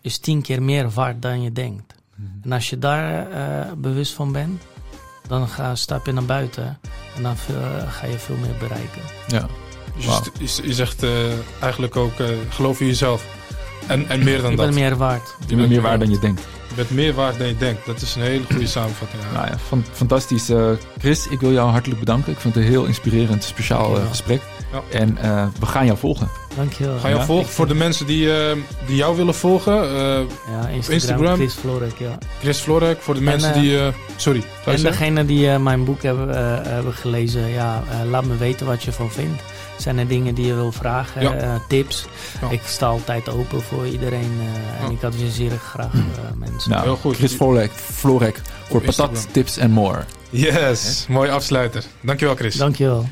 is tien keer meer waard dan je denkt. Mm En als je daar bewust van bent, dan ga, stap je naar buiten en dan ga je veel meer bereiken. Ja. Dus wow. je, je, zegt eigenlijk ook, geloof in jezelf. En, en meer dan je dat. Je bent meer waard. Je bent meer waard dan je denkt. Je bent meer waard dan je denkt. Dat is een hele goede samenvatting. Nou ja, fantastisch. Uh, Chris, ik wil jou hartelijk bedanken. Ik vond het een heel inspirerend, speciaal uh, gesprek. Ja. En uh, we gaan jou volgen. Dankjewel. Ga jou ja, volgen. Voor de mensen die, die jou willen volgen. ja, Instagram, Instagram. Chris Florek, ja. Chris Florek. Voor de mensen en, die... sorry. En degene die mijn boek hebben, hebben gelezen. Ja, laat me weten wat je van vindt. Zijn er dingen die je wil vragen, ja. uh, tips? Ja. Ik sta altijd open voor iedereen uh, en ik adviseer graag uh, mensen. Nou, heel goed. Chris Florek, Florek voor patat, tips en more. Yes, mooi afsluiter. Dankjewel Chris. Dankjewel.